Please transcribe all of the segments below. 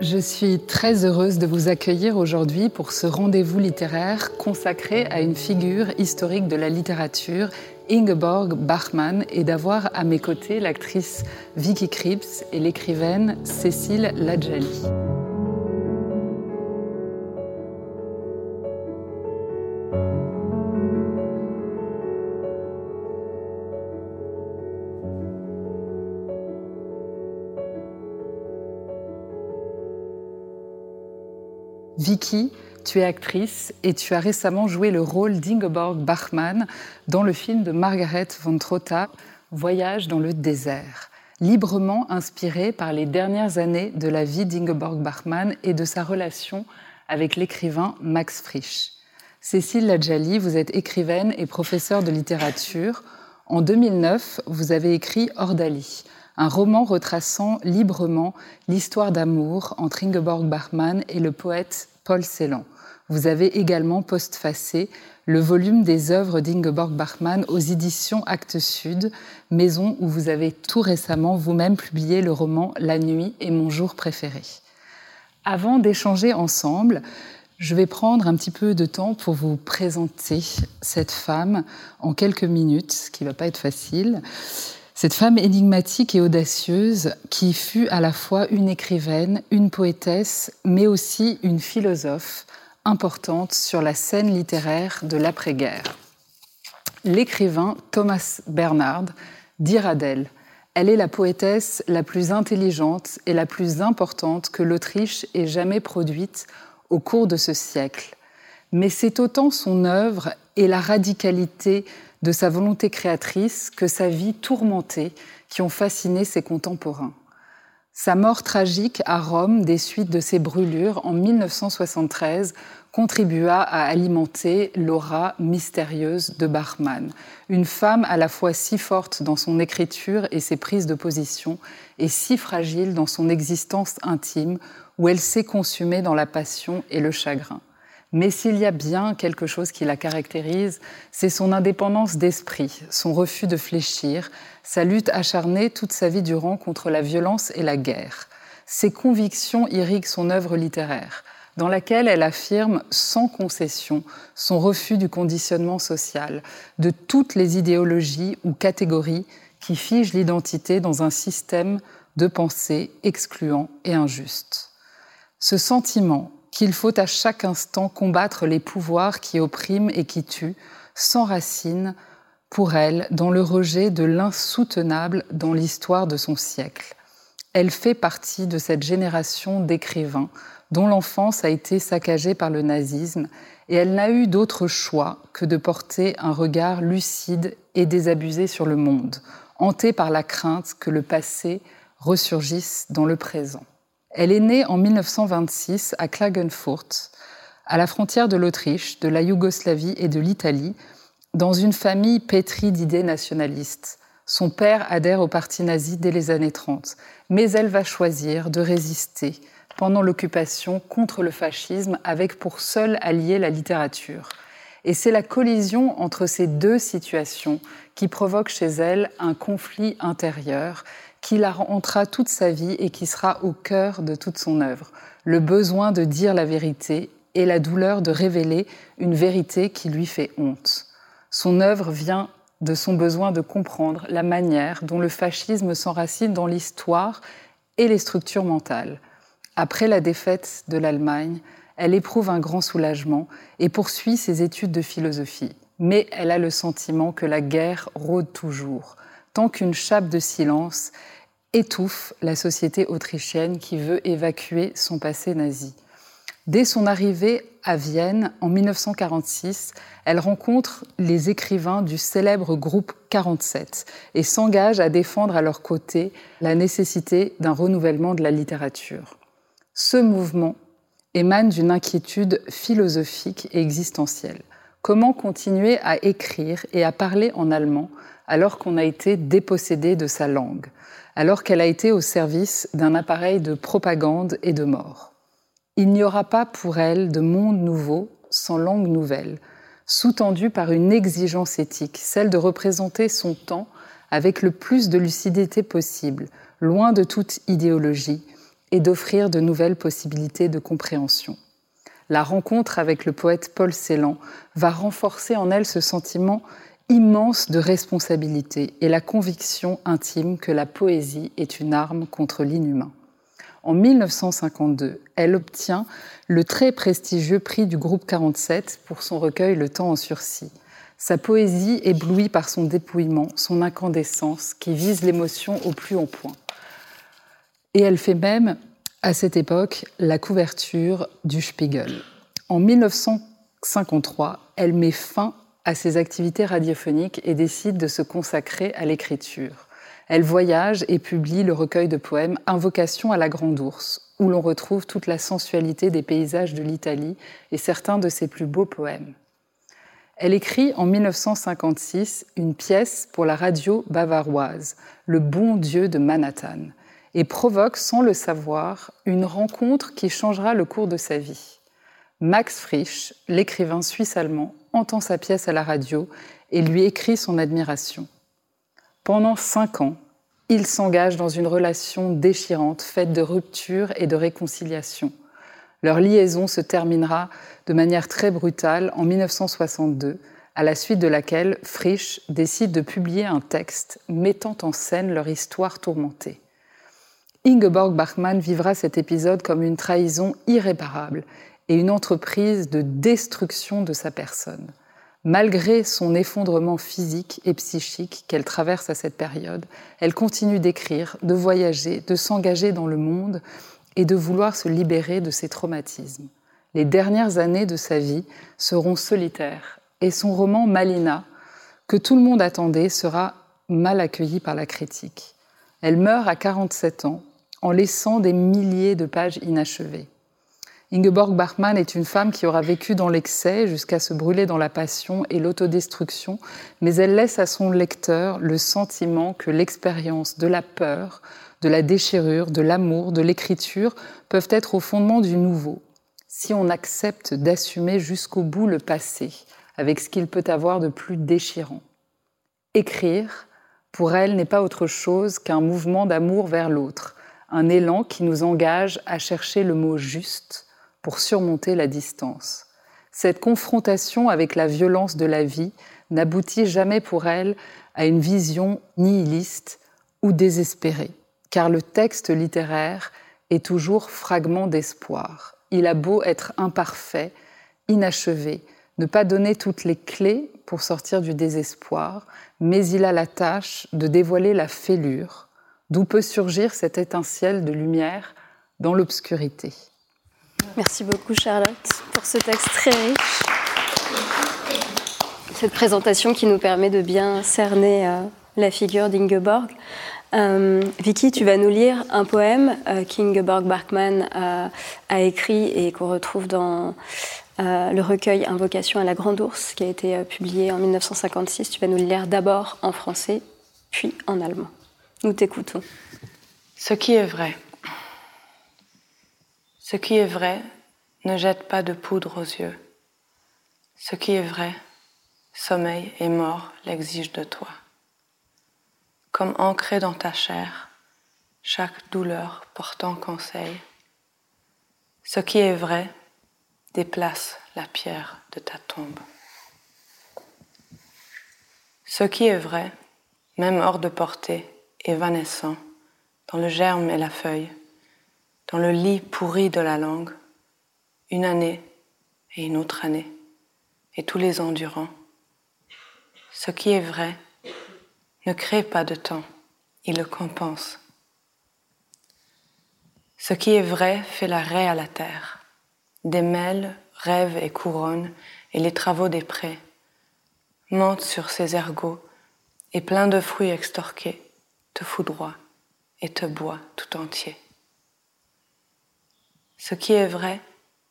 Je suis très heureuse de vous accueillir aujourd'hui pour ce rendez-vous littéraire consacré à une figure historique de la littérature, Ingeborg Bachmann, et d'avoir à mes côtés l'actrice Vicky Krieps et l'écrivaine Cécile Ladjali. Vicky, tu es actrice et tu as récemment joué le rôle d'Ingeborg Bachmann dans le film de Margaret von Trotta, Voyage dans le désert, librement inspiré par les dernières années de la vie d'Ingeborg Bachmann et de sa relation avec l'écrivain Max Frisch. Cécile Ladjali, vous êtes écrivaine et professeure de littérature. En 2009, vous avez écrit Ordali, un roman retraçant librement l'histoire d'amour entre Ingeborg Bachmann et le poète Paul Celan. Vous avez également postfacé le volume des œuvres d'Ingeborg Bachmann aux éditions Actes Sud, maison où vous avez tout récemment vous-même publié le roman La nuit est mon jour préféré. Avant d'échanger ensemble, je vais prendre un petit peu de temps pour vous présenter cette femme en quelques minutes, ce qui ne va pas être facile. Cette femme énigmatique et audacieuse qui fut à la fois une écrivaine, une poétesse, mais aussi une philosophe importante sur la scène littéraire de l'après-guerre. L'écrivain Thomas Bernard dira d'elle Elle est la poétesse la plus intelligente et la plus importante que l'Autriche ait jamais produite au cours de ce siècle. Mais c'est autant son œuvre et la radicalité de sa volonté créatrice que sa vie tourmentée qui ont fasciné ses contemporains. Sa mort tragique à Rome des suites de ses brûlures en 1973 contribua à alimenter l'aura mystérieuse de Bachmann, une femme à la fois si forte dans son écriture et ses prises de position, et si fragile dans son existence intime, où elle s'est consumée dans la passion et le chagrin. Mais s'il y a bien quelque chose qui la caractérise, c'est son indépendance d'esprit, son refus de fléchir, sa lutte acharnée toute sa vie durant contre la violence et la guerre. Ses convictions irriguent son œuvre littéraire, dans laquelle elle affirme sans concession son refus du conditionnement social, de toutes les idéologies ou catégories qui figent l'identité dans un système de pensée excluant et injuste. Ce sentiment qu'il faut à chaque instant combattre les pouvoirs qui oppriment et qui tuent, sans racine, pour elle, dans le rejet de l'insoutenable dans l'histoire de son siècle. Elle fait partie de cette génération d'écrivains dont l'enfance a été saccagée par le nazisme, et elle n'a eu d'autre choix que de porter un regard lucide et désabusé sur le monde, hantée par la crainte que le passé ressurgisse dans le présent. Elle est née en 1926 à Klagenfurt, à la frontière de l'Autriche, de la Yougoslavie et de l'Italie, dans une famille pétrie d'idées nationalistes. Son père adhère au parti nazi dès les années 30, mais elle va choisir de résister pendant l'occupation contre le fascisme avec pour seul allié la littérature. Et c'est la collision entre ces deux situations qui provoque chez elle un conflit intérieur qui la hantera toute sa vie et qui sera au cœur de toute son œuvre. Le besoin de dire la vérité et la douleur de révéler une vérité qui lui fait honte. Son œuvre vient de son besoin de comprendre la manière dont le fascisme s'enracine dans l'histoire et les structures mentales. Après la défaite de l'Allemagne, elle éprouve un grand soulagement et poursuit ses études de philosophie. Mais elle a le sentiment que la guerre rôde toujours, tant qu'une chape de silence étouffe la société autrichienne qui veut évacuer son passé nazi. Dès son arrivée à Vienne en 1946, elle rencontre les écrivains du célèbre groupe 47 et s'engage à défendre à leur côté la nécessité d'un renouvellement de la littérature. Ce mouvement émane d'une inquiétude philosophique et existentielle. Comment continuer à écrire et à parler en allemand alors qu'on a été dépossédé de sa langue, alors qu'elle a été au service d'un appareil de propagande et de mort. Il n'y aura pas pour elle de monde nouveau sans langue nouvelle, sous-tendu par une exigence éthique, celle de représenter son temps avec le plus de lucidité possible, loin de toute idéologie, et d'offrir de nouvelles possibilités de compréhension. La rencontre avec le poète Paul Celan va renforcer en elle ce sentiment immense de responsabilité et la conviction intime que la poésie est une arme contre l'inhumain. En 1952, elle obtient le très prestigieux prix du groupe 47 pour son recueil Le temps en sursis. Sa poésie éblouit par son dépouillement, son incandescence, qui vise l'émotion au plus haut point. Et elle fait même, à cette époque, la couverture du Spiegel. En 1953, elle met fin à ses activités radiophoniques et décide de se consacrer à l'écriture. Elle voyage et publie le recueil de poèmes Invocation à la Grande Ourse, où l'on retrouve toute la sensualité des paysages de l'Italie et certains de ses plus beaux poèmes. Elle écrit en 1956 une pièce pour la radio bavaroise, Le bon Dieu de Manhattan, et provoque sans le savoir une rencontre qui changera le cours de sa vie. Max Frisch, l'écrivain suisse-allemand, entend sa pièce à la radio et lui écrit son admiration. Pendant cinq ans, il s'engage dans une relation déchirante, faite de ruptures et de réconciliation. Leur liaison se terminera de manière très brutale en 1962, à la suite de laquelle Frisch décide de publier un texte mettant en scène leur histoire tourmentée. Ingeborg Bachmann vivra cet épisode comme une trahison irréparable et une entreprise de destruction de sa personne. Malgré son effondrement physique et psychique qu'elle traverse à cette période, elle continue d'écrire, de voyager, de s'engager dans le monde et de vouloir se libérer de ses traumatismes. Les dernières années de sa vie seront solitaires et son roman Malina, que tout le monde attendait, sera mal accueilli par la critique. Elle meurt à 47 ans en laissant des milliers de pages inachevées. Ingeborg Bachmann est une femme qui aura vécu dans l'excès jusqu'à se brûler dans la passion et l'autodestruction, mais elle laisse à son lecteur le sentiment que l'expérience de la peur, de la déchirure, de l'amour, de l'écriture peuvent être au fondement du nouveau, si on accepte d'assumer jusqu'au bout le passé, avec ce qu'il peut avoir de plus déchirant. Écrire, pour elle, n'est pas autre chose qu'un mouvement d'amour vers l'autre, un élan qui nous engage à chercher le mot juste, pour surmonter la distance. Cette confrontation avec la violence de la vie n'aboutit jamais pour elle à une vision nihiliste ou désespérée, car le texte littéraire est toujours fragment d'espoir. Il a beau être imparfait, inachevé, ne pas donner toutes les clés pour sortir du désespoir, mais il a la tâche de dévoiler la fêlure, d'où peut surgir cette étincelle de lumière dans l'obscurité. Merci beaucoup Charlotte pour ce texte très riche. Cette présentation qui nous permet de bien cerner euh, la figure d'Ingeborg. Euh, Vicky, tu vas nous lire un poème euh, qu'Ingeborg Bachmann a écrit et qu'on retrouve dans le recueil Invocation à la Grande Ourse qui a été publié en 1956. Tu vas nous le lire d'abord en français, puis en allemand. Nous t'écoutons. Ce qui est vrai. Ce qui est vrai ne jette pas de poudre aux yeux. Ce qui est vrai, sommeil et mort l'exigent de toi. Comme ancré dans ta chair, chaque douleur portant conseil, ce qui est vrai déplace la pierre de ta tombe. Ce qui est vrai, même hors de portée, évanescent, dans le germe et la feuille, dans le lit pourri de la langue, une année et une autre année, et tous les ans durant. Ce qui est vrai ne crée pas de temps, il le compense. Ce qui est vrai fait l'arrêt à la terre, démêle rêves et couronnes et les travaux des prés, monte sur ses ergots et plein de fruits extorqués, te foudroie et te boit tout entier. Ce qui est vrai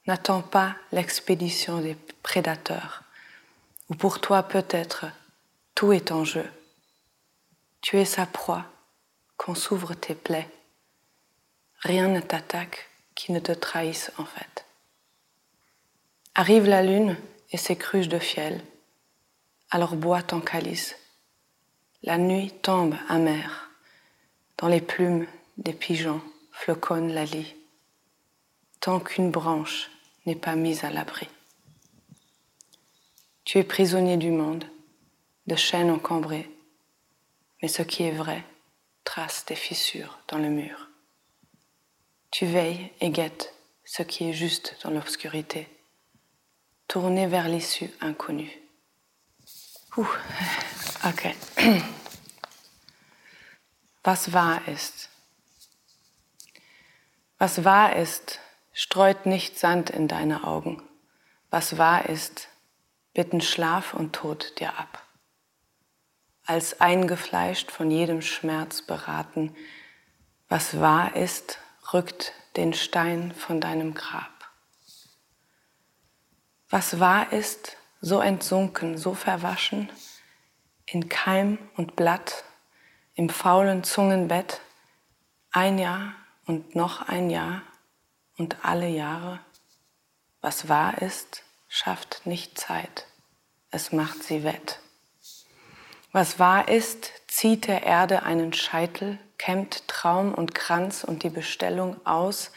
n'attend pas l'expédition des prédateurs, ou pour toi peut-être tout est en jeu. Tu es sa proie, qu'on s'ouvre tes plaies. Rien ne t'attaque qui ne te trahisse en fait. Arrive la lune et ses cruches de fiel, alors bois ton calice. La nuit tombe amère, dans les plumes des pigeons floconne la lit tant qu'une branche n'est pas mise à l'abri. Tu es prisonnier du monde, de chaînes encombrées, mais ce qui est vrai trace des fissures dans le mur. Tu veilles et guettes ce qui est juste dans l'obscurité, tourné vers l'issue inconnue. Ouh, ok. Was ist? Was ist, streut nicht Sand in deine Augen. Was wahr ist, bitten Schlaf und Tod dir ab. Als eingefleischt von jedem Schmerz beraten, was wahr ist, rückt den Stein von deinem Grab. Was wahr ist, so entsunken, so verwaschen, in Keim und Blatt, im faulen Zungenbett, ein Jahr und noch ein Jahr und alle Jahre. Was wahr ist, schafft nicht Zeit, es macht sie wett. Was wahr ist, zieht der Erde einen Scheitel, kämmt Traum und Kranz und die Bestellung aus,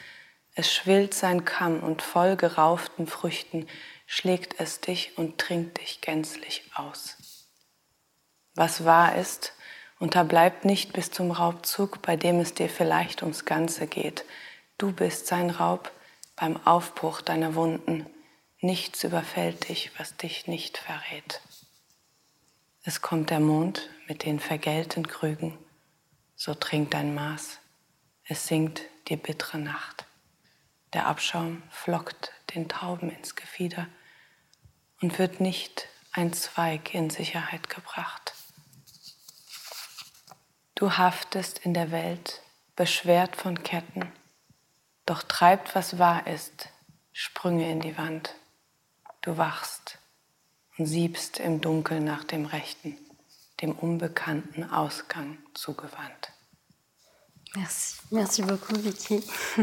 es schwillt sein Kamm und voll gerauften Früchten schlägt es dich und trinkt dich gänzlich aus. Was wahr ist, unterbleibt nicht bis zum Raubzug, bei dem es dir vielleicht ums Ganze geht. Du bist sein Raub beim Aufbruch deiner Wunden. Nichts überfällt dich, was dich nicht verrät. Es kommt der Mond mit den vergällten Krügen so trink dein Maß. Es singt die bittere Nacht. Der Abschaum flockt den Tauben ins Gefieder und wird nicht ein Zweig in Sicherheit gebracht. Du haftest in der Welt, beschwert von Ketten, doch treibt, was wahr ist, Sprünge in die Wand. Du wachst und siebst im Dunkel nach dem Rechten dem unbekannten Ausgang zugewandt. Merci, merci beaucoup Vicky.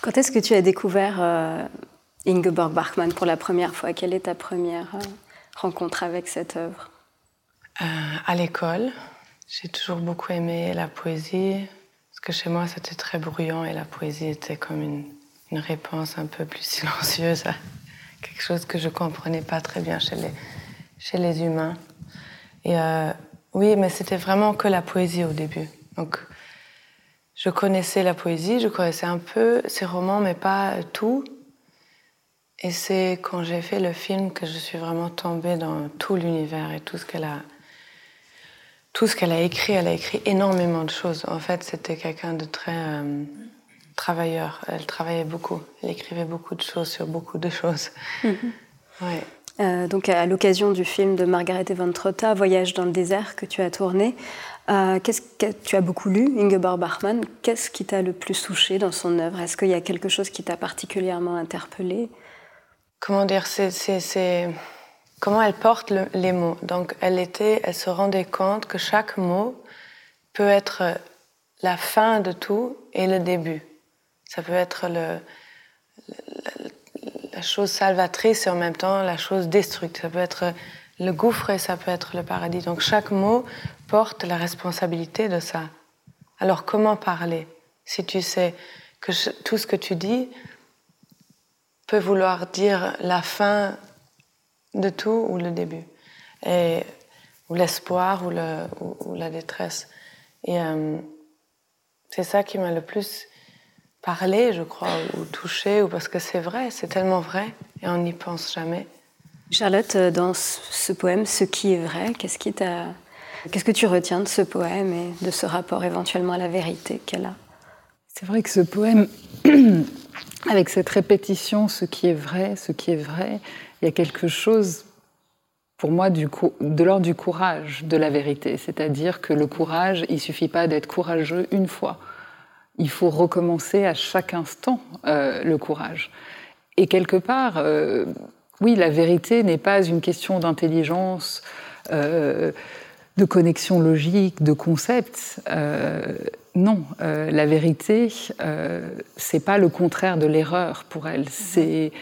Quand est-ce que tu as découvert euh, Ingeborg Bachmann pour la première fois Quelle est ta première euh, rencontre avec cette œuvre euh, À l'école, j'ai toujours beaucoup aimé la poésie, parce que chez moi c'était très bruyant et la poésie était comme une réponse un peu plus silencieuse à quelque chose que je comprenais pas très bien chez les, chez les humains. Et euh, oui, mais c'était vraiment que la poésie au début. Donc, je connaissais la poésie, je connaissais un peu ses romans, mais pas tout. Et c'est quand j'ai fait le film que je suis vraiment tombée dans tout l'univers et tout ce qu'elle a, tout ce qu'elle a écrit. Elle a écrit énormément de choses. En fait, c'était quelqu'un de très euh, travailleur. Elle travaillait beaucoup. Elle écrivait beaucoup de choses sur beaucoup de choses. Mhm. Euh, donc, à l'occasion du film de Margaret Van Trotta, Voyage dans le désert, que tu as tourné, euh, qu'est-ce que tu as beaucoup lu, Ingeborg Bachmann? Qu'est-ce qui t'a le plus touché dans son œuvre? Est-ce qu'il y a quelque chose qui t'a particulièrement interpellé? Comment dire C'est comment elle porte les mots. Donc, elle était, elle se rendait compte que chaque mot peut être la fin de tout et le début. Ça peut être le, la chose salvatrice et en même temps la chose destructrice. Ça peut être le gouffre et ça peut être le paradis. Donc chaque mot porte la responsabilité de ça. Alors comment parler si tu sais que tout ce que tu dis peut vouloir dire la fin de tout ou le début et, ou l'espoir ou, le, ou, la détresse. Et euh, c'est ça qui m'a le plus parler, je crois, ou toucher, ou parce que c'est vrai, c'est tellement vrai, et on n'y pense jamais. Charlotte, euh, dans ce poème, ce qui est vrai, qu'est-ce qui t'a, qu'est-ce que tu retiens de ce poème et de ce rapport éventuellement à la vérité qu'elle a? C'est vrai que ce poème, avec cette répétition, ce qui est vrai, ce qui est vrai, il y a quelque chose pour moi du de l'ordre du courage de la vérité. C'est-à-dire que le courage, il suffit pas d'être courageux une fois il faut recommencer à chaque instant euh, le courage. Et quelque part, euh, oui, la vérité n'est pas une question d'intelligence, euh, de connexion logique, de concept. non, la vérité, c'est pas le contraire de l'erreur pour elle. C'est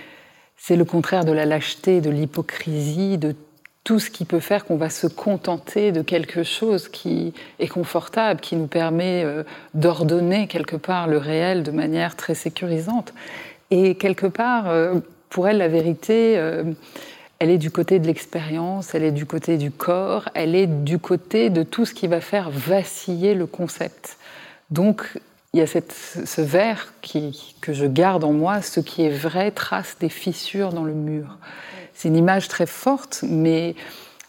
c'est le contraire de la lâcheté, de l'hypocrisie, de tout ce qui peut faire qu'on va se contenter de quelque chose qui est confortable, qui nous permet euh, d'ordonner quelque part le réel de manière très sécurisante. Et quelque part, euh, pour elle, la vérité, euh, elle est du côté de l'expérience, elle est du côté du corps, elle est du côté de tout ce qui va faire vaciller le concept. Donc, il y a ce verre que je garde en moi, ce qui est vrai trace des fissures dans le mur. C'est une image très forte, mais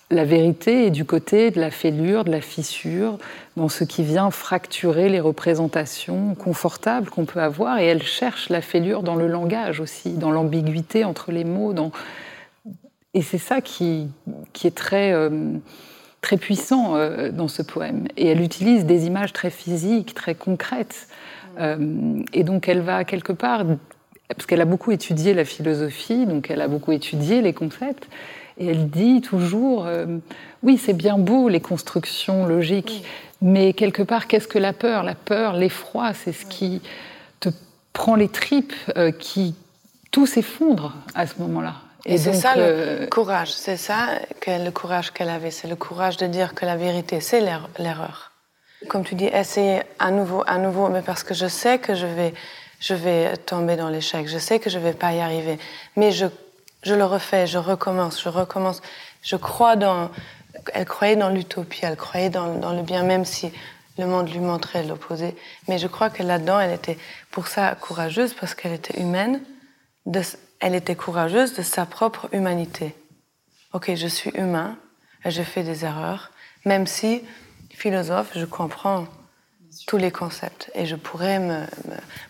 la vérité est du côté de la fêlure, de la fissure, dans ce qui vient fracturer les représentations confortables qu'on peut avoir. Et elle cherche la fêlure dans le langage aussi, dans l'ambiguïté entre les mots. Et c'est ça qui, qui, est très, euh, très puissant euh, dans ce poème. Et elle utilise des images très physiques, très concrètes. Euh, et donc elle va quelque part, parce qu'elle a beaucoup étudié la philosophie, donc elle a beaucoup étudié les concepts, et elle dit toujours, euh, oui, c'est bien beau les constructions logiques, mais quelque part, qu'est-ce que la peur? La peur, l'effroi, c'est ce qui te prend les tripes, euh, qui tout s'effondre à ce moment-là. Et, c'est ça le courage, c'est ça que le courage qu'elle avait, c'est le courage de dire que la vérité, c'est l'erreur comme tu dis, essayer à nouveau, à nouveau, mais parce que je sais que je vais, je vais tomber dans l'échec, je sais que je vais pas y arriver, mais je, je le refais, je recommence, je recommence. Je crois dans, elle croyait dans l'utopie, elle croyait dans, dans, le bien, même si le monde lui montrait l'opposé. Mais je crois que là-dedans, elle était pour ça courageuse, parce qu'elle était humaine, de, elle était courageuse de sa propre humanité. Ok, je suis humain, je fais des erreurs, même si philosophe, je comprends tous les concepts et je pourrais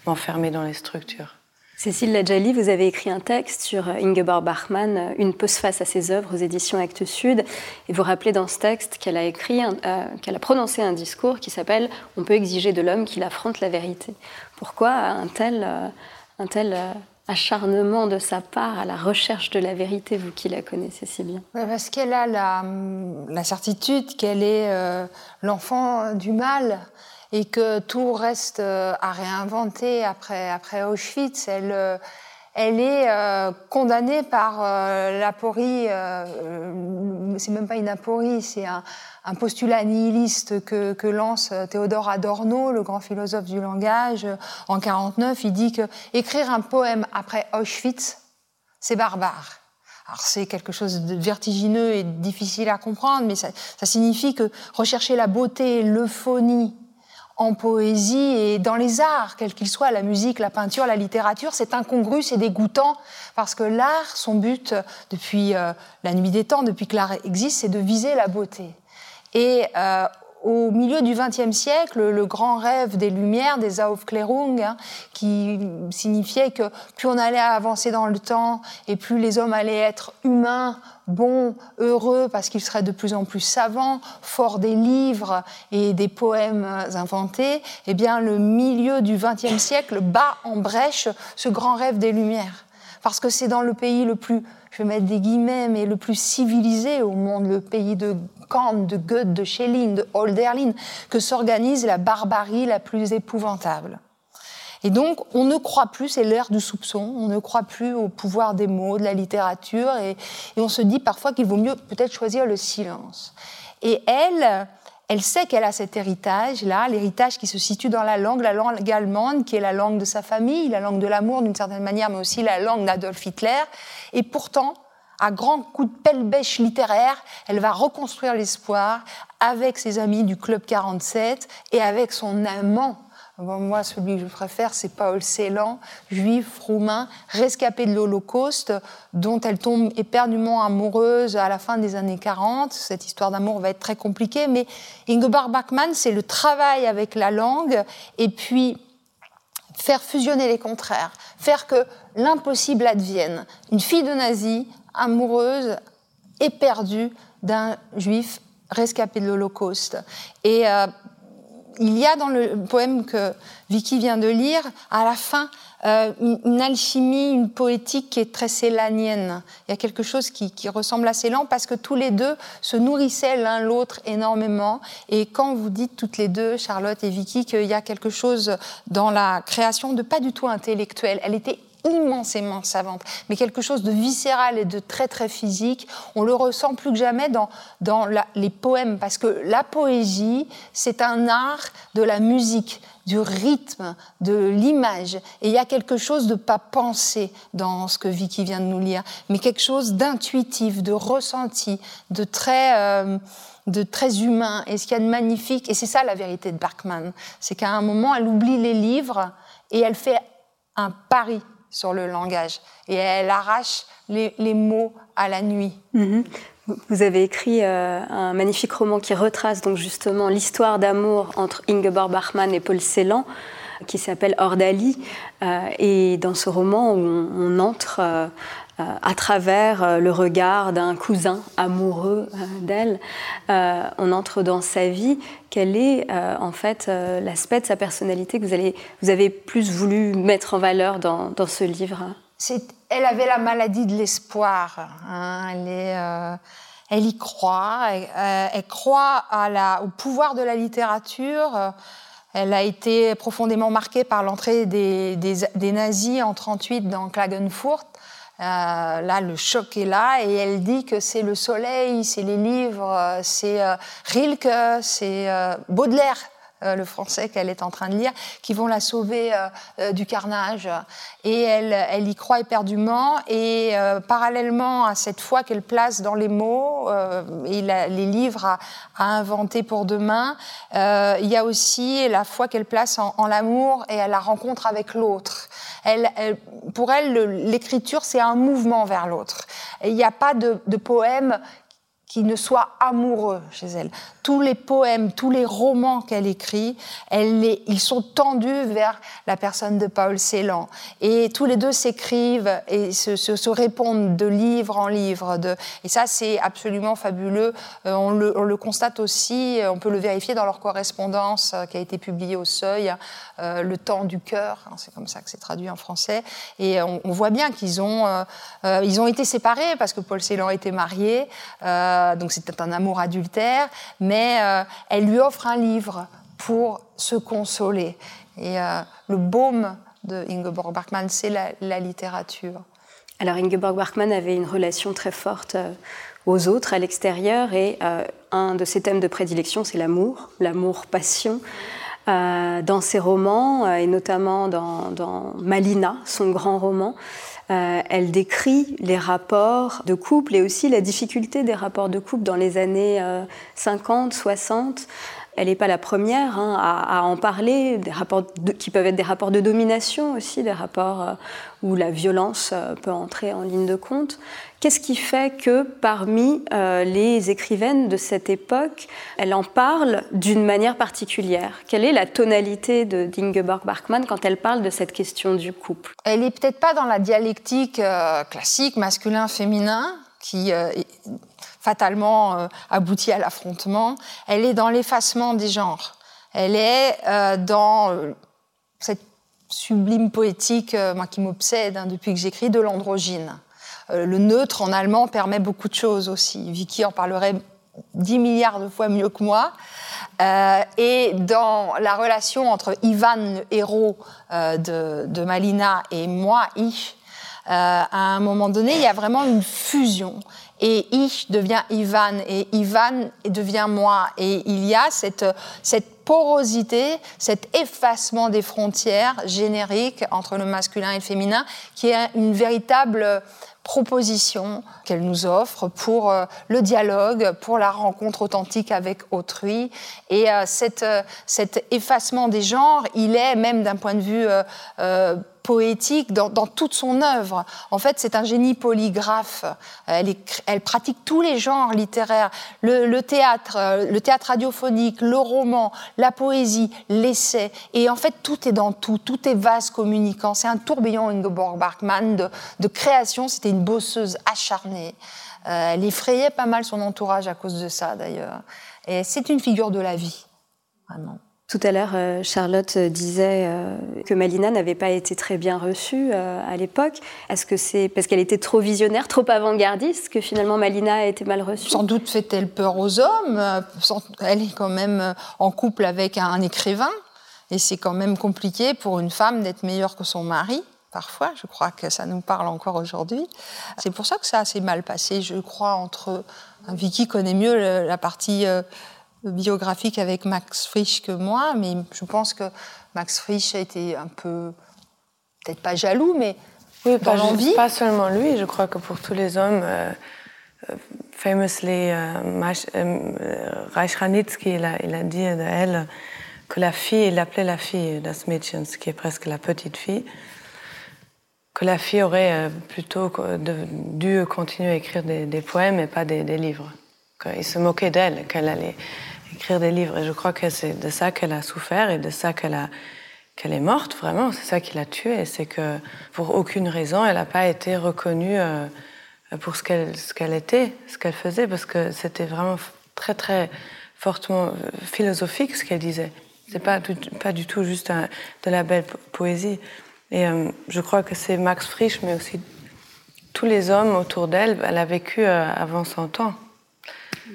m'enfermer dans les structures. Cécile Ladjali, vous avez écrit un texte sur Ingeborg Bachmann, Une face à ses œuvres aux éditions Actes Sud, et vous rappelez dans ce texte qu'elle a euh, a prononcé un discours qui s'appelle On peut exiger de l'homme qu'il affronte la vérité. Pourquoi un tel, euh, un tel euh, acharnement de sa part à la recherche de la vérité, vous qui la connaissez si bien Parce qu'elle a la, certitude qu'elle est euh, l'enfant du mal et que tout reste euh, à réinventer après, après Auschwitz. Elle, euh, elle est condamnée par l'aporie, c'est même pas une aporie, c'est un, un, postulat nihiliste que, lance Théodore Adorno, le grand philosophe du langage, en 49. Il dit que écrire un poème après Auschwitz, c'est barbare. Alors c'est quelque chose de vertigineux et difficile à comprendre, mais ça, signifie que rechercher la beauté, l'euphonie, en poésie et dans les arts, quels qu'ils soient, la musique, la peinture, la littérature, c'est incongru, c'est dégoûtant, parce que l'art, son but, depuis euh, la nuit des temps, depuis que l'art existe, c'est de viser la beauté. Et euh, au milieu du XXe siècle, le grand rêve des Lumières, des Aufklärung, hein, qui signifiait que plus on allait avancer dans le temps et plus les hommes allaient être humains, bons, heureux, parce qu'ils seraient de plus en plus savants, forts des livres et des poèmes inventés, eh bien, le milieu du XXe siècle bat en brèche ce grand rêve des Lumières. Parce que c'est dans le pays le plus, je vais mettre des guillemets, mais le plus civilisé au monde, le pays de Kant, de Goethe, de Schelling, de Hölderlin, que s'organise la barbarie la plus épouvantable. Et donc, on ne croit plus, c'est l'ère du soupçon, on ne croit plus au pouvoir des mots, de la littérature, et, et on se dit parfois qu'il vaut mieux peut-être choisir le silence. Et elle, elle sait qu'elle a cet héritage-là, l'héritage qui se situe dans la langue, la langue allemande, qui est la langue de sa famille, la langue de l'amour d'une certaine manière, mais aussi la langue d'Adolf Hitler. Et pourtant, à grands coups de pelle-bêche littéraire, elle va reconstruire l'espoir avec ses amis du Club 47 et avec son amant. Moi, celui que je préfère, c'est Paul Celan, juif roumain, rescapé de l'Holocauste, dont elle tombe éperdument amoureuse à la fin des années 40. Cette histoire d'amour va être très compliquée, mais Ingeborg Bachmann, c'est le travail avec la langue et puis faire fusionner les contraires, faire que l'impossible advienne. Une fille de nazi amoureuse, éperdue d'un juif rescapé de l'Holocauste. Et euh, il y a dans le poème que Vicky vient de lire, à la fin, euh, une, alchimie, une poétique qui est très célanienne. Il y a quelque chose qui, qui ressemble à Célan parce que tous les deux se nourrissaient l'un l'autre énormément. Et quand vous dites toutes les deux, Charlotte et Vicky, qu'il y a quelque chose dans la création de pas du tout intellectuel, elle était immensément savante, mais quelque chose de viscéral et de très très physique. On le ressent plus que jamais dans, dans les poèmes, parce que la poésie, c'est un art de la musique, du rythme, de l'image. Et il y a quelque chose de pas pensé dans ce que Vicky vient de nous lire, mais quelque chose d'intuitif, de ressenti, de très... Euh, de très humain. Et ce qu'il y a de magnifique, et c'est ça la vérité de Berkman, c'est qu'à un moment, elle oublie les livres et elle fait un pari sur le langage. Et elle arrache les, mots à la nuit. Mhm. Vous avez écrit euh, un magnifique roman qui retrace donc justement l'histoire d'amour entre Ingeborg Bachmann et Paul Celan, qui s'appelle Ordali. Euh, et dans ce roman, on, entre euh, à travers euh, le regard d'un cousin amoureux euh, d'elle, on entre dans sa vie. Quel est en fait l'aspect de sa personnalité que vous, avez plus voulu mettre en valeur dans, ce livre? Elle avait la maladie de l'espoir. Hein. Elle, y croit. Elle, croit au pouvoir de la littérature. Elle a été profondément marquée par l'entrée des, des, des, nazis en 1938 dans Klagenfurt. Euh, là, le choc est là et elle dit que c'est le soleil, c'est les livres, c'est euh, Rilke, c'est euh, Baudelaire euh, le français qu'elle est en train de lire, qui vont la sauver euh, euh, du carnage. Et elle, elle y croit éperdument. Et parallèlement à cette foi qu'elle place dans les mots et les livres à, inventer pour demain, il y a aussi la foi qu'elle place en, l'amour et à la rencontre avec l'autre. Pour elle, l'écriture, c'est un mouvement vers l'autre. Il n'y a pas de, de poème qui ne soit amoureux chez elle. Tous les poèmes, tous les romans qu'elle écrit, ils sont tendus vers la personne de Paul Celan. Et tous les deux s'écrivent et se, répondent de livre en livre. Et ça, c'est absolument fabuleux. Euh, on, le, on, le, constate aussi, on peut le vérifier dans leur correspondance euh, qui a été publiée au Seuil, euh, Le temps du cœur, hein, c'est comme ça que c'est traduit en français. Et on, voit bien qu'ils ont, ont été séparés parce que Paul Celan était marié. Euh, donc c'était un amour adultère, euh, elle lui offre un livre pour se consoler. Et euh, le baume de Ingeborg Bachmann, c'est la, littérature. Alors Ingeborg Bachmann avait une relation très forte aux autres, à l'extérieur, et un de ses thèmes de prédilection, c'est l'amour, l'amour-passion. dans ses romans, et notamment dans, Malina, son grand roman, euh, elle décrit les rapports de couple et aussi la difficulté des rapports de couple dans les années 50, euh, 60. Elle n'est pas la première hein, à, en parler, des rapports qui peuvent être des rapports de domination aussi, des rapports euh, où la violence peut entrer en ligne de compte. Qu'est-ce qui fait que parmi euh, les écrivaines de cette époque, elle en parle d'une manière particulière? Quelle est la tonalité de d'Ingeborg Bachmann quand elle parle de cette question du couple? Elle n'est peut-être pas dans la dialectique euh, classique masculin-féminin qui euh, fatalement aboutit à l'affrontement. Elle est dans l'effacement des genres. Elle est dans cette sublime poétique, qui m'obsède hein, depuis que j'écris, de l'androgyne. Euh, le neutre en allemand permet beaucoup de choses aussi. Vicky en parlerait 10 milliards de fois mieux que moi. Euh, et dans la relation entre Ivan, le héros euh, de, Malina, et moi, Ich, à un moment donné, il y a vraiment une fusion. Et Ich devient Ivan, et Ivan devient moi. Et il y a cette, cette porosité, cet effacement des frontières génériques entre le masculin et le féminin, qui est une véritable propositions qu'elle nous offre pour euh, le dialogue, pour la rencontre authentique avec autrui. Et euh, euh, cet effacement des genres, il est même d'un point de vue poétique dans, toute son œuvre. En fait, c'est un génie polygraphe. Elle, elle, pratique tous les genres littéraires, le, théâtre, le théâtre radiophonique, le roman, la poésie, l'essai. Et en fait, tout est dans tout. Tout est vaste communicant. C'est un tourbillon Ingeborg Bachmann de, de création. C'était une bosseuse acharnée. Euh, elle effrayait pas mal son entourage à cause de ça, d'ailleurs. Et c'est une figure de la vie, vraiment. Tout à l'heure, euh, Charlotte disait euh, que Malina n'avait pas été très bien reçue à l'époque. Est-ce que c'est parce qu'elle était trop visionnaire, trop avant-gardiste, que finalement Malina a été mal reçue? Sans doute fait-elle peur aux hommes. Elle est quand même en couple avec un écrivain. Et c'est quand même compliqué pour une femme d'être meilleure que son mari. parfois. Je crois que ça nous parle encore aujourd'hui. C'est pour ça que ça assez mal passé, je crois, entre. Vicky connaît mieux la partie euh, biographique avec Max Frisch que moi, mais je pense que Max Frisch a été un peu, peut-être pas jaloux, mais oui, pas, pas seulement lui, je crois que pour tous les hommes. Euh, euh, famously, Reich Ranitzky, il a, il a dit de elle que la fille, il l'appelait la fille, das Mädchen, ce qui est presque la petite fille, que la fille aurait euh, plutôt dû continuer à écrire des, poèmes et pas des, livres. Il se moquait d'elle, qu'elle allait écrire des livres. Et je crois que c'est de ça qu'elle a souffert et de ça qu'elle a qu'elle est morte, vraiment. C'est ça qui l'a tuée. C'est que pour aucune raison, elle n'a pas été reconnue euh, pour ce qu'elle qu'elle était, ce qu'elle faisait, parce que c'était vraiment très, très fortement euh, philosophique ce qu'elle disait. C'est pas, pas du tout juste de la belle poésie. Et euh, je crois que c'est Max Frisch, mais aussi tous les hommes autour d'elle, elle a vécu avant son temps.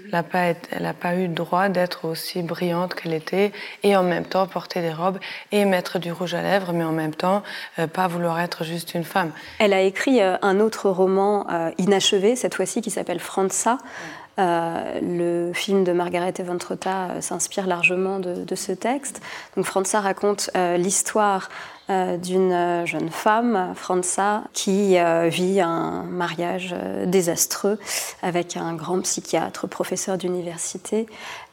Elle n'a pas, pas, eu le droit d'être aussi brillante qu'elle était et en même temps porter des robes et mettre du rouge à lèvres, mais en même temps euh, pas vouloir être juste une femme. Elle a écrit un autre roman inachevé, cette fois-ci, qui s'appelle Franza. Euh, le film de Margaret Eventrota euh, s'inspire largement de, ce texte. Donc Franza raconte euh, l'histoire d'une jeune femme, Franza, qui vit un mariage désastreux avec un grand psychiatre, professeur d'université,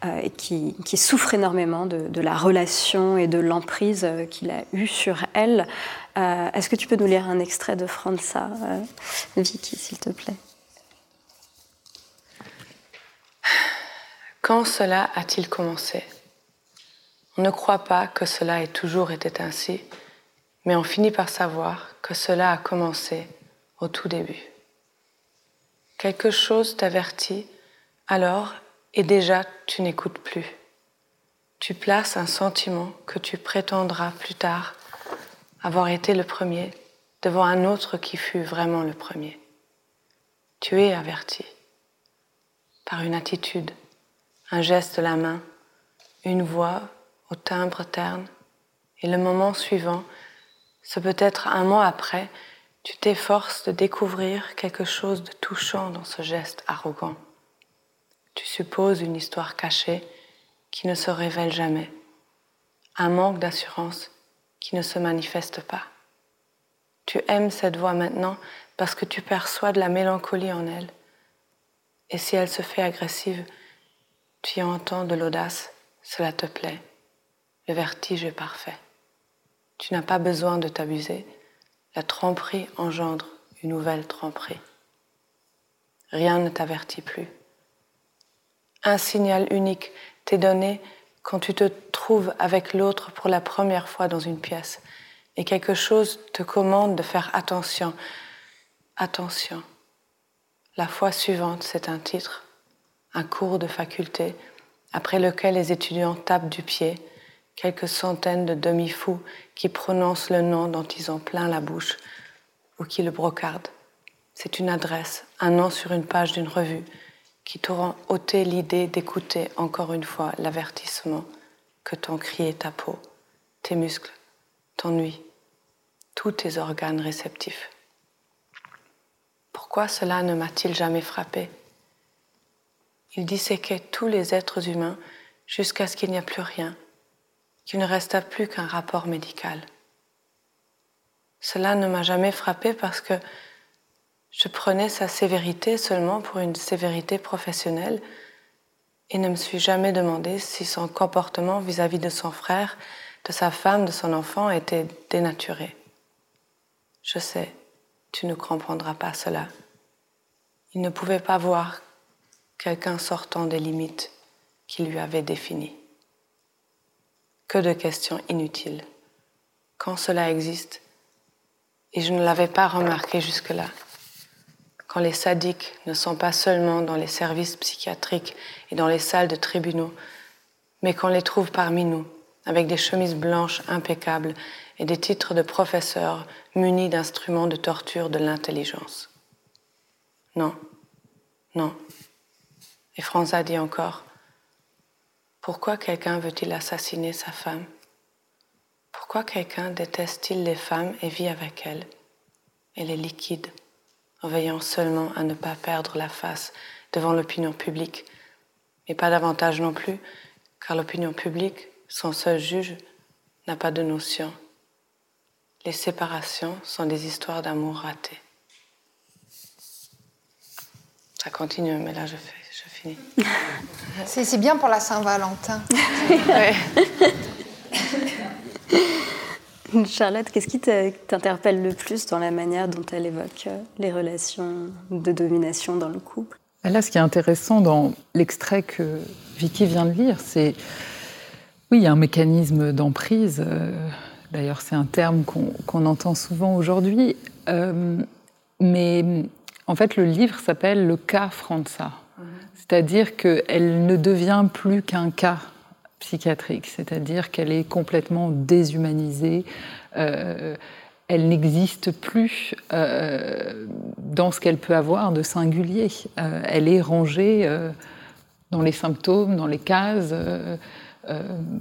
et qui, souffre énormément de, de, la relation et de l'emprise qu'il a eue sur elle. Est-ce que tu peux nous lire un extrait de Franza, Vicky, s'il te plaît? Quand cela a-t-il commencé? On ne croit pas que cela ait toujours été ainsi, mais on finit par savoir que cela a commencé au tout début. Quelque chose t'avertit alors et déjà tu n'écoutes plus. Tu places un sentiment que tu prétendras plus tard avoir été le premier devant un autre qui fut vraiment le premier. Tu es averti par une attitude, un geste de la main, une voix au timbre terne, et le moment suivant, ce peut être un mois après, tu t'efforces de découvrir quelque chose de touchant dans ce geste arrogant. Tu supposes une histoire cachée qui ne se révèle jamais, un manque d'assurance qui ne se manifeste pas. Tu aimes cette voix maintenant parce que tu perçois de la mélancolie en elle. Et si elle se fait agressive, tu y entends de l'audace, cela te plaît. Le vertige est parfait. Tu n'as pas besoin de t'abuser. La tromperie engendre une nouvelle tromperie. Rien ne t'avertit plus. Un signal unique t'est donné quand tu te trouves avec l'autre pour la première fois dans une pièce et quelque chose te commande de faire attention. Attention. La fois suivante, c'est un titre un cours de faculté, après lequel les étudiants tapent du pied, quelques centaines de demi-fous qui prononcent le nom dont ils ont plein la bouche ou qui le brocardent. C'est une adresse, un nom sur une page d'une revue qui t'auront ôté l'idée d'écouter encore une fois l'avertissement que t'ont crié ta peau, tes muscles, ton tous tes organes réceptifs. Pourquoi cela ne m'a-t-il jamais frappé? Il disséquait tous les êtres humains jusqu'à ce qu'il n'y a plus rien, qu'il ne resta plus qu'un rapport médical. Cela ne m'a jamais frappé parce que je prenais sa sévérité seulement pour une sévérité professionnelle et ne me suis jamais demandé si son comportement vis-à-vis de son frère, de sa femme, de son enfant était dénaturé. Je sais, tu ne comprendras pas cela. Il ne pouvait pas voir quelqu'un sortant des limites qu'il lui avait définies. Que de questions inutiles. Quand cela existe, et je ne l'avais pas remarqué jusque-là, quand les sadiques ne sont pas seulement dans les services psychiatriques et dans les salles de tribunaux, mais qu'on les trouve parmi nous, avec des chemises blanches impeccables et des titres de professeurs munis d'instruments de torture de l'intelligence. Non, non, et Franza dit encore, pourquoi quelqu'un veut-il assassiner sa femme? Pourquoi quelqu'un déteste-t-il les femmes et vit avec elles Elle est liquide, en veillant seulement à ne pas perdre la face devant l'opinion publique, mais pas davantage non plus, car l'opinion publique, son seul juge, n'a pas de notion. Les séparations sont des histoires d'amour ratées. Ça continue, mais là je, fais, C'est bien pour la Saint-Valentin. Charlotte, qu'est-ce qui t'interpelle le plus dans la manière dont elle évoque euh, les relations de domination dans le couple? Là, ce qui est intéressant dans l'extrait que Vicky vient de lire, c'est oui, il y a un mécanisme d'emprise. Euh, d'ailleurs, c'est un terme qu'on entend souvent aujourd'hui. Euh, mais en fait, le livre s'appelle Le cas Franza. C'est-à-dire qu'elle ne devient plus qu'un cas psychiatrique, c'est-à-dire qu'elle est complètement déshumanisée. Euh, elle n'existe plus euh, dans ce qu'elle peut avoir de singulier. Euh, elle est rangée dans les symptômes, dans les cases,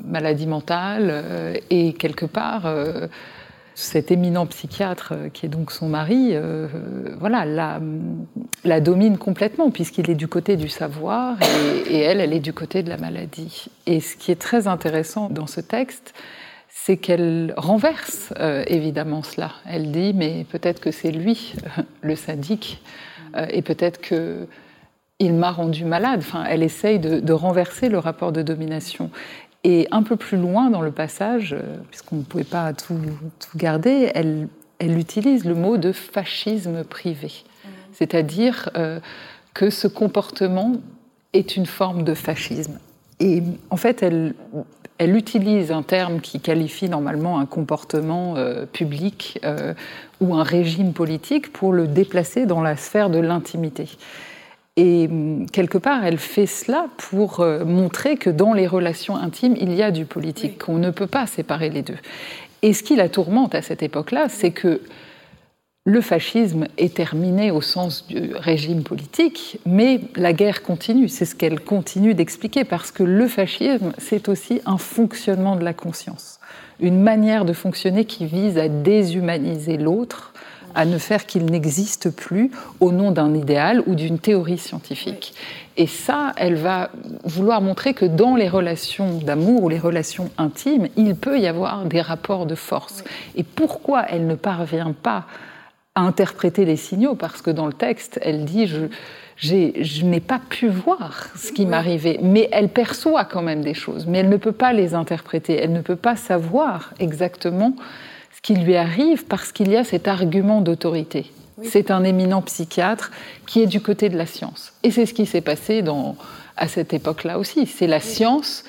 maladie mentale, et quelque part cet éminent psychiatre euh, qui est donc son mari, euh, voilà, la, la, domine complètement puisqu'il est du côté du savoir et, elle, elle est du côté de la maladie. Et ce qui est très intéressant dans ce texte, c'est qu'elle renverse euh, évidemment cela. Elle dit mais peut-être que c'est lui le sadique et peut-être que il m'a rendu malade. Enfin, elle essaye de, renverser le rapport de domination. Et un peu plus loin dans le passage, euh, puisqu'on ne pouvait pas tout, garder, elle, elle, utilise le mot de fascisme privé. Mmh. C'est-à-dire euh, que ce comportement est une forme de fascisme. Et en fait, elle, elle utilise un terme qui qualifie normalement un comportement euh, public ou un régime politique pour le déplacer dans la sphère de l'intimité. Et hum, quelque part, elle fait cela pour euh, montrer que dans les relations intimes, il y a du politique, qu'on ne peut pas séparer les deux. Et ce qui la tourmente à cette époque-là, c'est que le fascisme est terminé au sens du régime politique, mais la guerre continue. C'est ce qu'elle continue d'expliquer, parce que le fascisme, c'est aussi un fonctionnement de la conscience, une manière de fonctionner qui vise à déshumaniser l'autre à ne faire qu'il n'existe plus au nom d'un idéal ou d'une théorie scientifique. Et ça, elle va vouloir montrer que dans les relations d'amour ou les relations intimes, il peut y avoir des rapports de force. Et pourquoi elle ne parvient pas à interpréter les signaux? Parce que dans le texte, elle dit je, je n'ai pas pu voir ce qui m'arrivait, mais elle perçoit quand même des choses, mais elle ne peut pas les interpréter, elle ne peut pas savoir exactement qui lui arrive parce qu'il y a cet argument d'autorité. C'est un éminent psychiatre qui est du côté de la science. Et c'est ce qui s'est passé dans, à cette époque-là aussi. C'est la science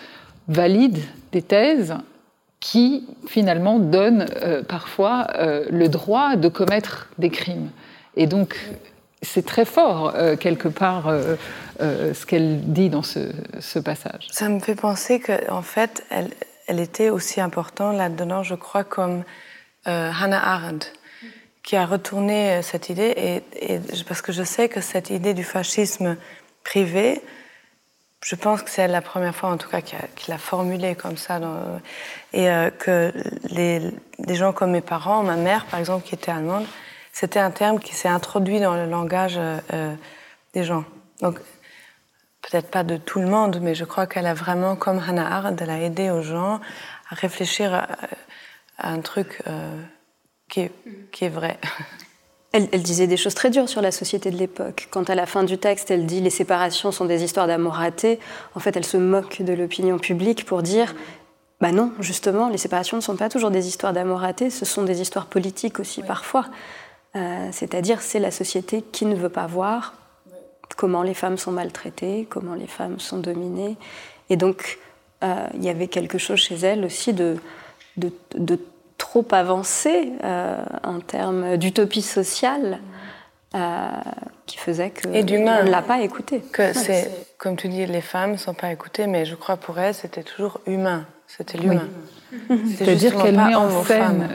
valide des thèses qui finalement donne euh, parfois euh, le droit de commettre des crimes. Et donc c'est très fort euh, quelque part ce qu'elle dit dans ce, passage. Ça me fait penser qu'en en fait elle, elle était aussi importante là-dedans, je crois, comme euh, Hannah Arendt qui a retourné euh, cette idée, et, parce que je sais que cette idée du fascisme privé, je pense que c'est la première fois en tout cas qu'il l'a formulée comme ça, et euh, que les, gens comme mes parents, ma mère par exemple qui était allemande, c'était un terme qui s'est introduit dans le langage des gens. Donc peut-être pas de tout le monde, mais je crois qu'elle a vraiment, comme Hannah Arendt, elle a aidé aux gens à réfléchir à, un truc euh, qui, est, qui, est, vrai. Elle, disait des choses très dures sur la société de l'époque. Quand à la fin du texte, elle dit les séparations sont des histoires d'amour raté, en fait, elle se moque de l'opinion publique pour dire bah non, justement, les séparations ne sont pas toujours des histoires d'amour raté, ce sont des histoires politiques aussi parfois. Euh, c'est-à-dire, c'est la société qui ne veut pas voir comment les femmes sont maltraitées, comment les femmes sont dominées. Et donc, euh, il y avait quelque chose chez elle aussi de, de, de trop avancé euh, en termes d'utopie sociale euh, qui faisait que ne l'a pas écouté. Que c'est, comme tu dis, les femmes ne sont pas écoutées, mais je crois pour elle, c'était toujours humain. C'était l'humain. C'est-à-dire qu'elle met en scène,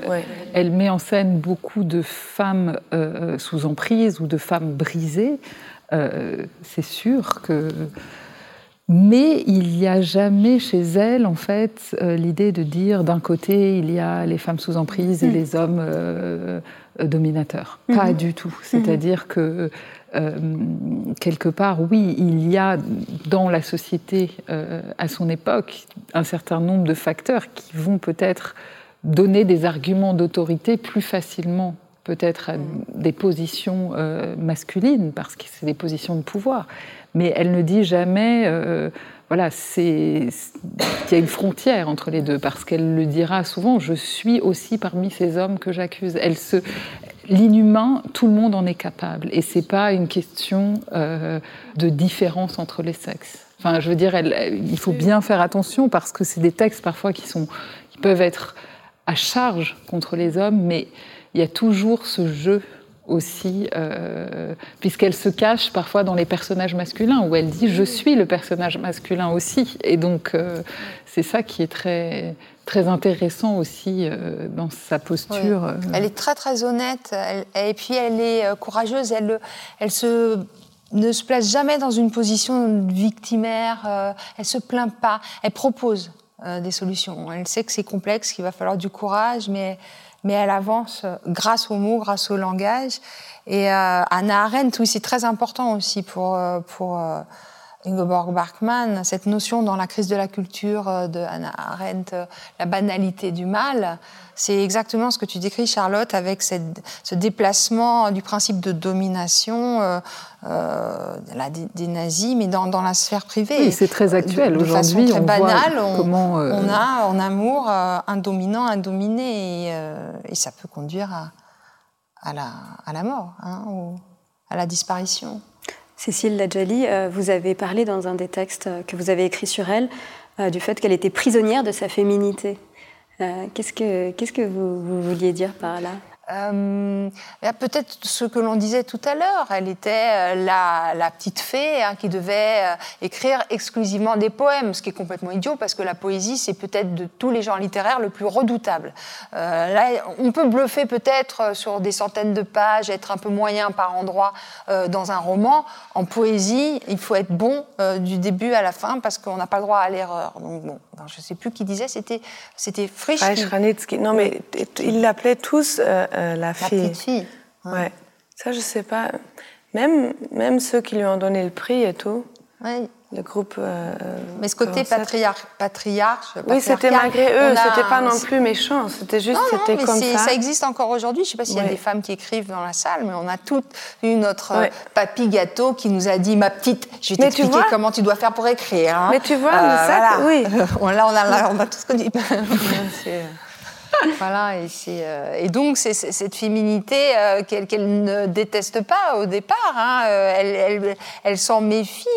elle met en scène beaucoup de femmes euh, sous emprise ou de femmes brisées. c'est sûr que Mais il n'y a jamais chez elle, en fait, euh, l'idée de dire d'un côté, il y a les femmes sous emprise et mm. les hommes euh, dominateurs. Pas mm-hmm. du tout. Mm-hmm. C'est-à-dire que, quelque part, oui, il y a dans la société à son époque un certain nombre de facteurs qui vont peut-être donner des arguments d'autorité plus facilement peut-être à des positions masculines, parce que c'est des positions de pouvoir mais elle ne dit jamais, euh, voilà, qu'il y a une frontière entre les deux, parce qu'elle le dira souvent. Je suis aussi parmi ces hommes que j'accuse. Elle se, l'inhumain, tout le monde en est capable, et c'est pas une question euh, de différence entre les sexes. Enfin, je veux dire, il faut bien faire attention parce que c'est des textes parfois qui sont, qui peuvent être à charge contre les hommes, mais il y a toujours ce jeu aussi, euh, puisqu'elle se cache parfois dans les personnages masculins, où elle dit je suis le personnage masculin aussi. Et donc euh, c'est ça qui est très, très intéressant aussi euh, dans sa posture. Elle est très très honnête, et puis elle est courageuse, elle, elle se ne se place jamais dans une position victimaire, elle se plaint pas, elle propose des solutions. Elle sait que c'est complexe, qu'il va falloir du courage, mais mais elle avance grâce aux mots, grâce au langage. Et euh, Anna Arendt, oui, c'est très important aussi pour, euh, pour euh, Ingeborg Bachmann, cette notion dans la crise de la culture euh, de Anna Arendt, euh, la banalité du mal, c'est exactement ce que tu décris, Charlotte, avec cette, ce déplacement du principe de domination euh, euh des, nazis, mais dans, dans, la sphère privée. Oui, c'est très actuel. Aujourd'hui, on banale, voit on, comment... On a en amour un dominant, un dominé, et, et, ça peut conduire à, à, la, à la, mort, hein, ou à la disparition. Cécile Ladjali, euh, vous avez parlé dans un des textes que vous avez écrit sur elle euh, du fait qu'elle était prisonnière de sa féminité. Euh, qu'est-ce que, qu'est-ce que vous, vouliez dire par là? Euh, Peut-être ce que l'on disait tout à l'heure, elle était euh, la, petite fée hein, qui devait euh, écrire exclusivement des poèmes, ce qui est complètement idiot parce que la poésie, c'est peut-être de tous les genres littéraires le plus redoutable. Euh, on peut bluffer peut-être sur des centaines de pages, être un peu moyen par endroit dans un roman. En poésie, il faut être bon du début à la fin parce qu'on n'a pas le droit à l'erreur. Donc bon, je ne sais plus qui disait, c'était c'était Frisch. Non, mais ils l'appelaient tous euh, la, fille. petite fille. Ouais. Ça, je sais pas. Même, même ceux qui lui ont donné le prix et tout. Oui le groupe. Euh, mais ce côté patriarche, patriarche. Oui, c'était malgré eux. C'était pas non plus méchant. C'était juste, c'était comme ça. Ça existe encore aujourd'hui. Je sais pas s'il y a des femmes qui écrivent dans la salle, mais on a toutes eu notre euh, papy gâteau qui nous a dit, ma petite, je vais t'expliquer comment tu dois faire pour écrire. Hein. Mais tu vois, euh, ça, oui. là, on a, on a tout ce qu'on dit. voilà, et, euh, et donc c'est cette féminité euh, qu'elle ne déteste pas au départ. Hein, euh, elle, elle, elle s'en méfie,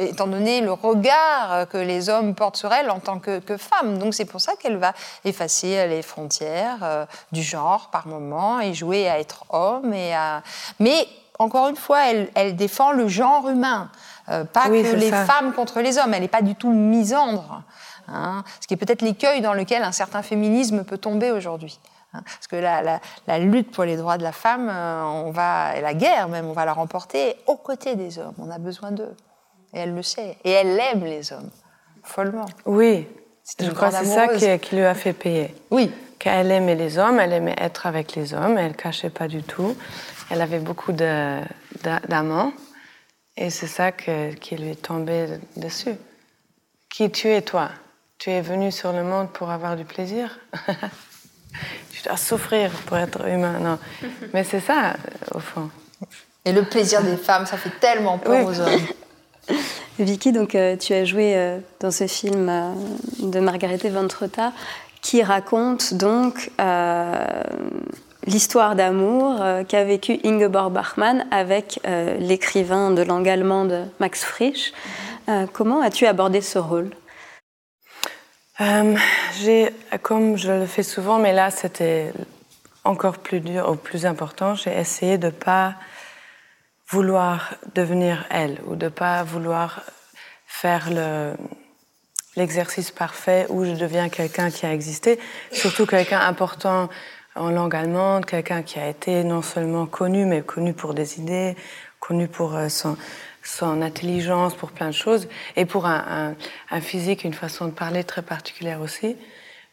étant donné le regard que les hommes portent sur elle en tant que, que femme. Donc c'est pour ça qu'elle va effacer les frontières du genre par moment et jouer à être homme. Et à... Mais encore une fois, elle, elle défend le genre humain. pas que les femmes contre les hommes. Elle n'est pas du tout misandre. Hein, ce qui est peut-être l'écueil dans lequel un certain féminisme peut tomber aujourd'hui. Hein, parce que la, la, lutte pour les droits de la femme, euh, on va, et la guerre même, on va la remporter aux côtés des hommes. On a besoin d'eux. Et elle le sait. Et elle aime les hommes, follement. Oui, je crois que c'est ça qui, qui, lui a fait payer. Oui. Qu'elle aimait les hommes, elle aimait être avec les hommes, elle ne cachait pas du tout. Elle avait beaucoup d'amants. Et c'est ça qui lui est tombé dessus. Qui tu es, toi? Tu es venu sur le monde pour avoir du plaisir Tu dois souffrir pour être humain. Non. Mais c'est ça, au fond. Et le plaisir des femmes, ça fait tellement peur aux hommes. Vicky, donc, euh, tu as joué euh, dans ce film euh, de Margarete Ventrota qui raconte donc l'histoire d'amour qu'a vécu Ingeborg Bachmann avec l'écrivain de langue allemande Max Frisch. comment as-tu abordé ce rôle? Euh, j'ai, comme je le fais souvent, mais là c'était encore plus dur ou plus important, j'ai essayé de pas vouloir devenir elle ou de pas vouloir faire le, l'exercice parfait où je deviens quelqu'un qui a existé, surtout quelqu'un important en langue allemande, quelqu'un qui a été non seulement connu, mais connu pour des idées, connu pour euh, son, intelligence pour plein de choses et pour un, physique, une façon de parler très particulière aussi.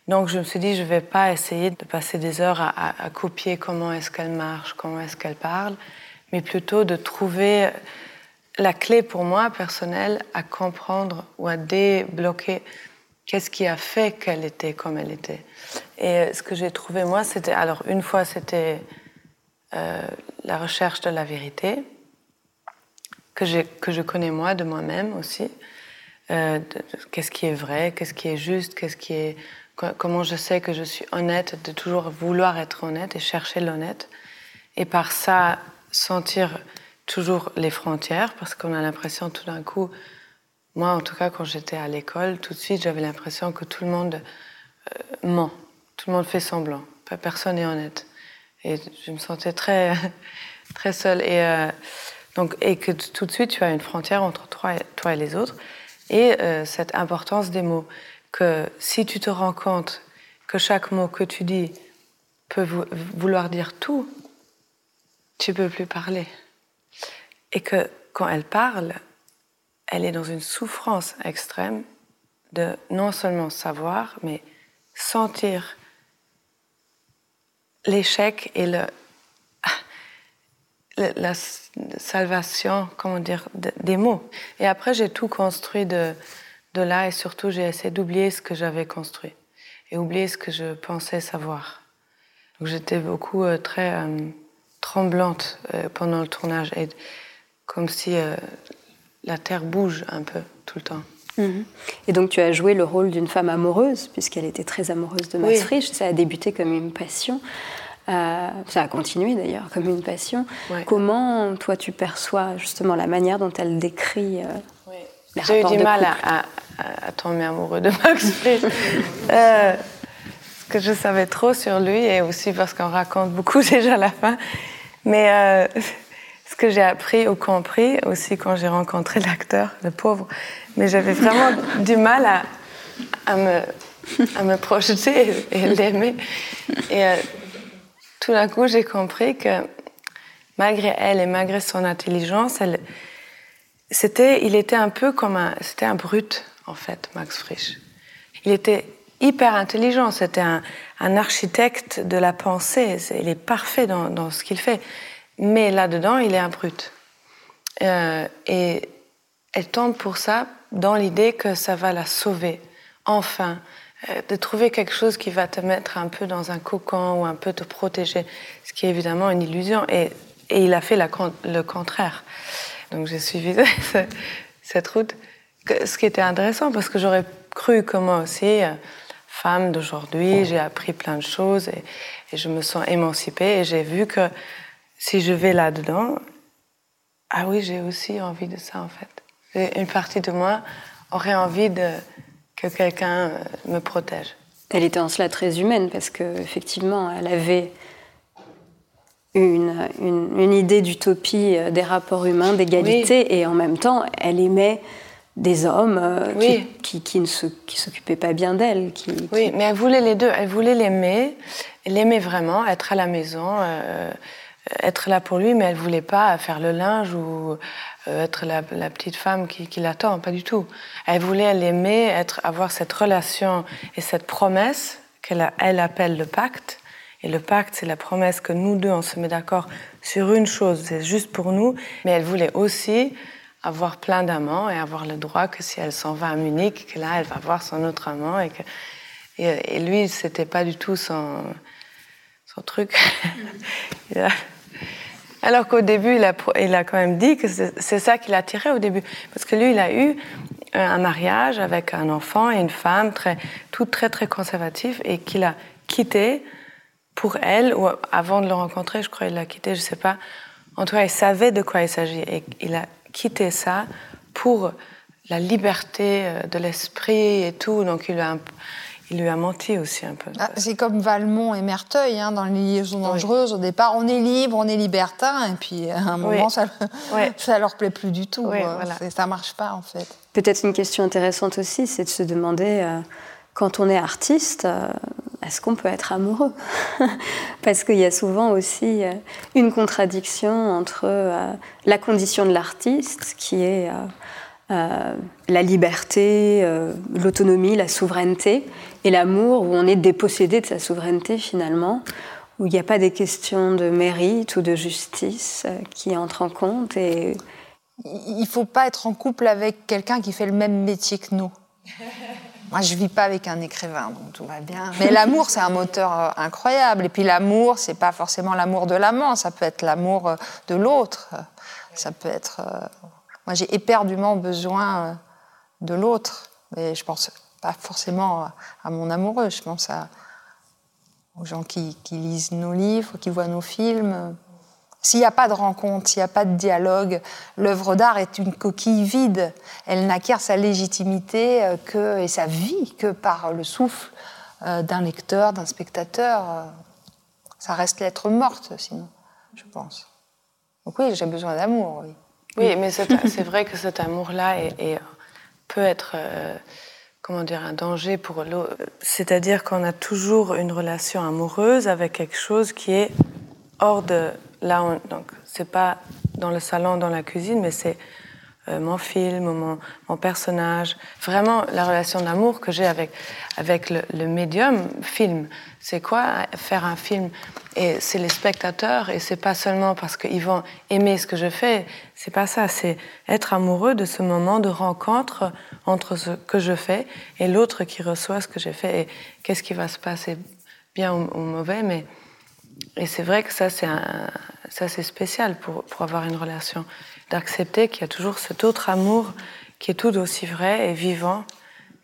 Donc je me suis dit, je ne vais pas essayer de passer des heures à, copier comment est-ce qu'elle marche, comment est-ce qu'elle parle, mais plutôt de trouver la clé pour moi personnelle à comprendre ou à débloquer qu'est-ce qui a fait qu'elle était comme elle était. Et ce que j'ai trouvé moi, c'était alors une fois c'était euh, la recherche de la vérité que, que je connais moi de moi-même aussi. Euh, qu'est-ce qui est vrai, qu'est-ce qui est juste, qu'est-ce qui est comment je sais que je suis honnête, de toujours vouloir être honnête et chercher l'honnête. Et par ça, sentir toujours les frontières, parce qu'on a l'impression tout d'un coup, moi en tout cas quand j'étais à l'école, tout de suite j'avais l'impression que tout le monde euh, ment, tout le monde fait semblant, personne n'est honnête. Et je me sentais très, très seule. Euh, donc, et que tout de suite tu as une frontière entre toi et, toi et les autres. Et euh, cette importance des mots que si tu te rends compte que chaque mot que tu dis peut vouloir dire tout, tu peux plus parler. Et que quand elle parle, elle est dans une souffrance extrême de non seulement savoir, mais sentir l'échec et le, la salvation, comment dire, des mots. Et après, j'ai tout construit de, de là et surtout j'ai essayé d'oublier ce que j'avais construit et oublier ce que je pensais savoir. Donc j'étais beaucoup euh, très euh, tremblante euh, pendant le tournage et comme si la terre bouge un peu tout le temps. Mhm. Et donc tu as joué le rôle d'une femme amoureuse puisqu'elle était très amoureuse de Max Frisch. Ça a débuté comme une passion. Ça a continué d'ailleurs comme une passion. Comment toi tu perçois justement la manière dont elle décrit j'ai eu du mal à, à, tomber amoureux de Max euh, parce que je savais trop sur lui et aussi parce qu'on raconte beaucoup déjà à la fin. Mais euh, ce que j'ai appris ou compris aussi quand j'ai rencontré l'acteur, le pauvre, mais j'avais vraiment du mal à, à, me, à me projeter et, l'aimer. Et euh, tout d'un coup, j'ai compris que malgré elle et malgré son intelligence, il était un peu comme un, c'était un brut en fait, Max Frisch. Il était hyper intelligent, c'était un, architecte de la pensée, il est parfait dans, ce qu'il fait, mais là-dedans, il est un brut. Euh, et elle tombe pour ça dans l'idée que ça va la sauver, enfin, de trouver quelque chose qui va te mettre un peu dans un cocon ou un peu te protéger, ce qui est évidemment une illusion. Et, il a fait le contraire. Donc j'ai suivi cette route. Ce qui était intéressant parce que j'aurais cru que moi aussi, euh, femme d'aujourd'hui, j'ai appris plein de choses et, je me sens émancipée et j'ai vu que si je vais là-dedans, ah oui, j'ai aussi envie de ça en fait. Une partie de moi aurait envie de, que quelqu'un euh, me protège. Elle était en cela très humaine parce qu'effectivement, elle avait une, une, idée d'utopie euh, des rapports humains, d'égalité, et en même temps, elle aimait des hommes euh, qui, qui, ne s'occupaient pas bien d'elle. Qui, oui, mais elle voulait les deux. Elle voulait l'aimer, l'aimer vraiment, être à la maison, euh, être là pour lui, mais elle voulait pas faire le linge ou être la, petite femme qui, l'attend, pas du tout. Elle voulait l'aimer, être, avoir cette relation et cette promesse qu'elle elle appelle le pacte et le pacte, c'est la promesse que nous deux, on se met d'accord sur une chose, c'est juste pour nous. Mais elle voulait aussi avoir plein d'amants et avoir le droit que si elle s'en va à Munich, que là, elle va voir son autre amant. Et, que, et, lui, c'était pas du tout son truc. Alors qu'au début, il a, quand même dit que c'est ça qui l'attirait au début. Parce que lui, il a eu un mariage avec un enfant et une femme, très, tout très, très conservatif, et qu'il a quitté pour elle, ou avant de le rencontrer, je crois qu'il l'a quitté, je ne sais pas. En tout cas, il savait de quoi il s'agit et il a quitté ça pour la liberté euh, de l'esprit et tout. Donc il a, il lui a menti aussi un peu. Ah, c'est comme Valmont et Merteuil hein, dans les liaisons dangereuses. Au départ, on est libre, on est libertin, et puis à un moment, ça, ne leur plaît plus du tout. Ça euh, Ça marche pas en fait. Peut-être une question intéressante aussi, c'est de se demander, euh, quand on est artiste, est-ce qu'on peut être amoureux? Parce qu'il y a souvent aussi euh, une contradiction entre euh, la condition de l'artiste, qui est la liberté, l'autonomie, la souveraineté, et l'amour, où on est dépossédé de sa souveraineté finalement, où il n'y a pas des questions de mérite ou de justice qui entrent en compte. Et... Il ne faut pas être en couple avec quelqu'un qui fait le même métier que nous. Moi, je vis pas avec un écrivain, donc tout va bien. Mais l'amour, c'est un moteur euh, incroyable. Et puis l'amour, c'est pas forcément l'amour de l'amant, ça peut être l'amour euh, de l'autre. Ça peut être. Euh, moi, j'ai éperdument besoin de l'autre, mais je pense pas forcément à mon amoureux. Je pense aux gens qui, lisent nos livres, qui voient nos films. S'il n'y a pas de rencontre, s'il n'y a pas de dialogue, l'œuvre d'art est une coquille vide. Elle n'acquiert sa légitimité euh, que, et sa vie que par le souffle euh, d'un lecteur, d'un spectateur. Euh, ça reste l'être morte, sinon, je pense. Donc oui, j'ai besoin d'amour, oui. Oui, mais c'est vrai que cet amour-là peut être, comment dire, un danger pour l'autre. C'est-à-dire qu'on a toujours une relation amoureuse avec quelque chose qui est hors de là, on, donc c'est pas dans le salon, dans la cuisine, mais c'est euh, mon film, mon, mon, personnage, vraiment la relation d'amour que j'ai avec avec le, médium film. C'est quoi faire un film? Et c'est les spectateurs, et c'est pas seulement parce qu'ils vont aimer ce que je fais. C'est pas ça. C'est être amoureux de ce moment de rencontre entre ce que je fais et l'autre qui reçoit ce que j'ai fait. Et qu'est-ce qui va se passer, bien ou, mauvais, mais et c'est vrai que ça, c'est un, ça c'est spécial pour, pour, avoir une relation, d'accepter qu'il y a toujours cet autre amour qui est tout aussi vrai et vivant,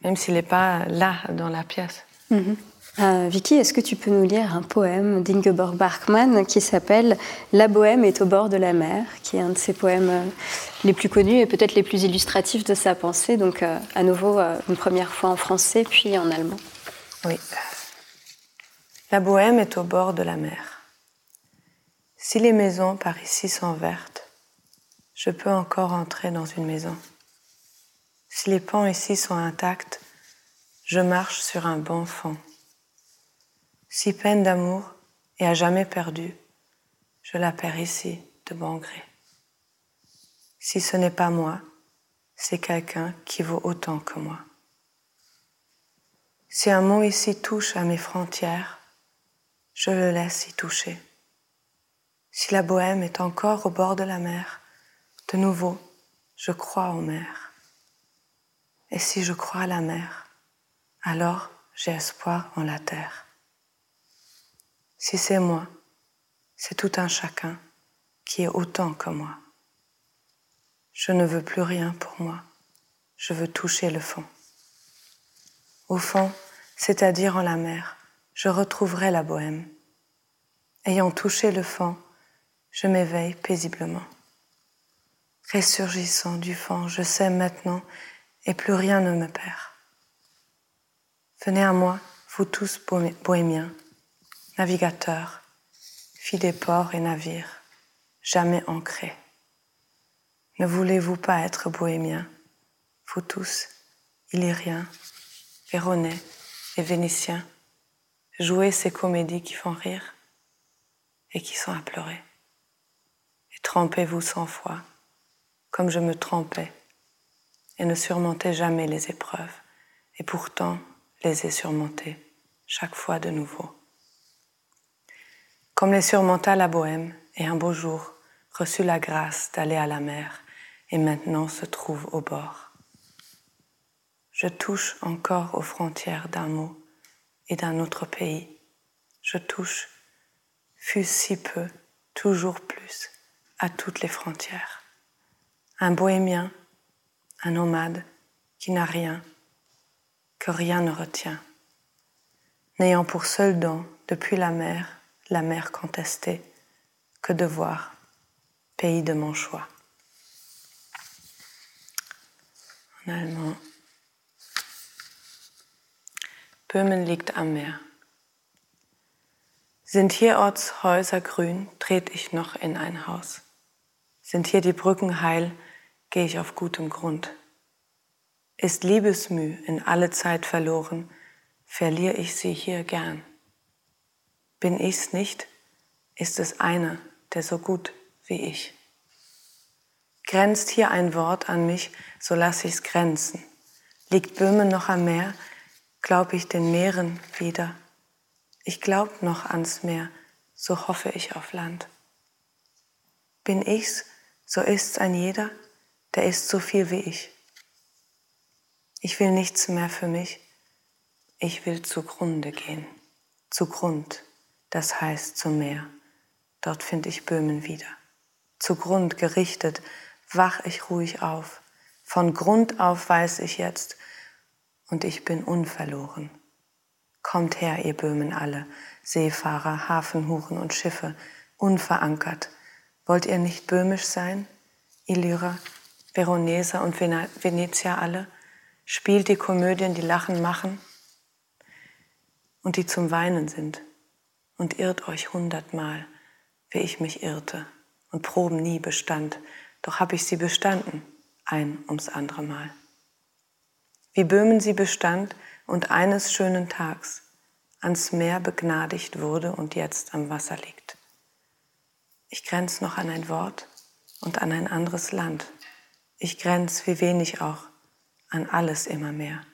même s'il n'est pas là dans la pièce. Mm-hmm. Euh, Vicky, est-ce que tu peux nous lire un poème d'Ingeborg Bachmann qui s'appelle La bohème est au bord de la mer, qui est un de ses poèmes euh, les plus connus et peut-être les plus illustratifs de sa pensée. Donc, euh, à nouveau, une première fois en français, puis en allemand. Oui. La bohème est au bord de la mer. Si les maisons par ici sont vertes, je peux encore entrer dans une maison. Si les pans ici sont intacts, je marche sur un bon fond. Si peine d'amour est à jamais perdue, je la perds ici de bon gré. Si ce n'est pas moi, c'est quelqu'un qui vaut autant que moi. Si un mot ici touche à mes frontières, je le laisse y toucher. Si la bohème est encore au bord de la mer, de nouveau, je crois aux mers. Et si je crois à la mer, alors j'ai espoir en la terre. Si c'est moi, c'est tout un chacun qui est autant que moi. Je ne veux plus rien pour moi, je veux toucher le fond. Au fond, c'est-à-dire en la mer, je retrouverai la bohème. Ayant touché le fond, je m'éveille paisiblement. Ressurgissant du fond, je sais maintenant, et plus rien ne me perd. Venez à moi, vous tous bohémiens, navigateurs, filles des ports et navires, jamais ancrés. Ne voulez-vous pas être bohémiens, vous tous, illyriens, véronais et vénitiens, jouer ces comédies qui font rire et qui sont à pleurer. Et trempez-vous cent fois, comme je me trempais, et ne surmontez jamais les épreuves, et pourtant les ai surmontées chaque fois de nouveau. Comme les surmonta la bohème, et un beau jour reçut la grâce d'aller à la mer, et maintenant se trouve au bord. Je touche encore aux frontières d'un mot et d'un autre pays. Je touche, fût si peu, toujours plus, à toutes les frontières. Un bohémien, un nomade qui n'a rien, que rien ne retient, n'ayant pour seul don, depuis la mer, la mer contestée, que de voir, pays de mon choix. En allemand. Böhmen liegt am Meer. Sind hierorts Häuser grün, tret ich noch in ein Haus. Sind hier die Brücken heil, gehe ich auf gutem Grund. Ist Liebesmüh in alle Zeit verloren, verliere ich sie hier gern. Bin ich's nicht, ist es einer, der so gut wie ich. Grenzt hier ein Wort an mich, so lass ich's grenzen. Liegt Böhmen noch am Meer, glaub ich den Meeren wieder. Ich glaub noch ans Meer, so hoffe ich auf Land. Bin ich's, so ist's ein jeder, der ist so viel wie ich. Ich will nichts mehr für mich, ich will zugrunde gehen. Zugrund, das heißt zum Meer. Dort finde ich Böhmen wieder. Zugrund gerichtet, wach ich ruhig auf. Von Grund auf weiß ich jetzt, und ich bin unverloren. Kommt her, ihr Böhmen alle, Seefahrer, Hafenhuren und Schiffe, unverankert. Wollt ihr nicht böhmisch sein? Illyrer, Veroneser und Venetier alle? Spielt die Komödien, die Lachen machen und die zum Weinen sind und irrt euch hundertmal, wie ich mich irrte und Proben nie bestand, doch hab ich sie bestanden, ein ums andere Mal. Wie Böhmen sie bestand und eines schönen Tags ans Meer begnadigt wurde und jetzt am Wasser liegt. Ich grenz noch an ein Wort und an ein anderes Land. Ich grenz, wie wenig auch, an alles immer mehr.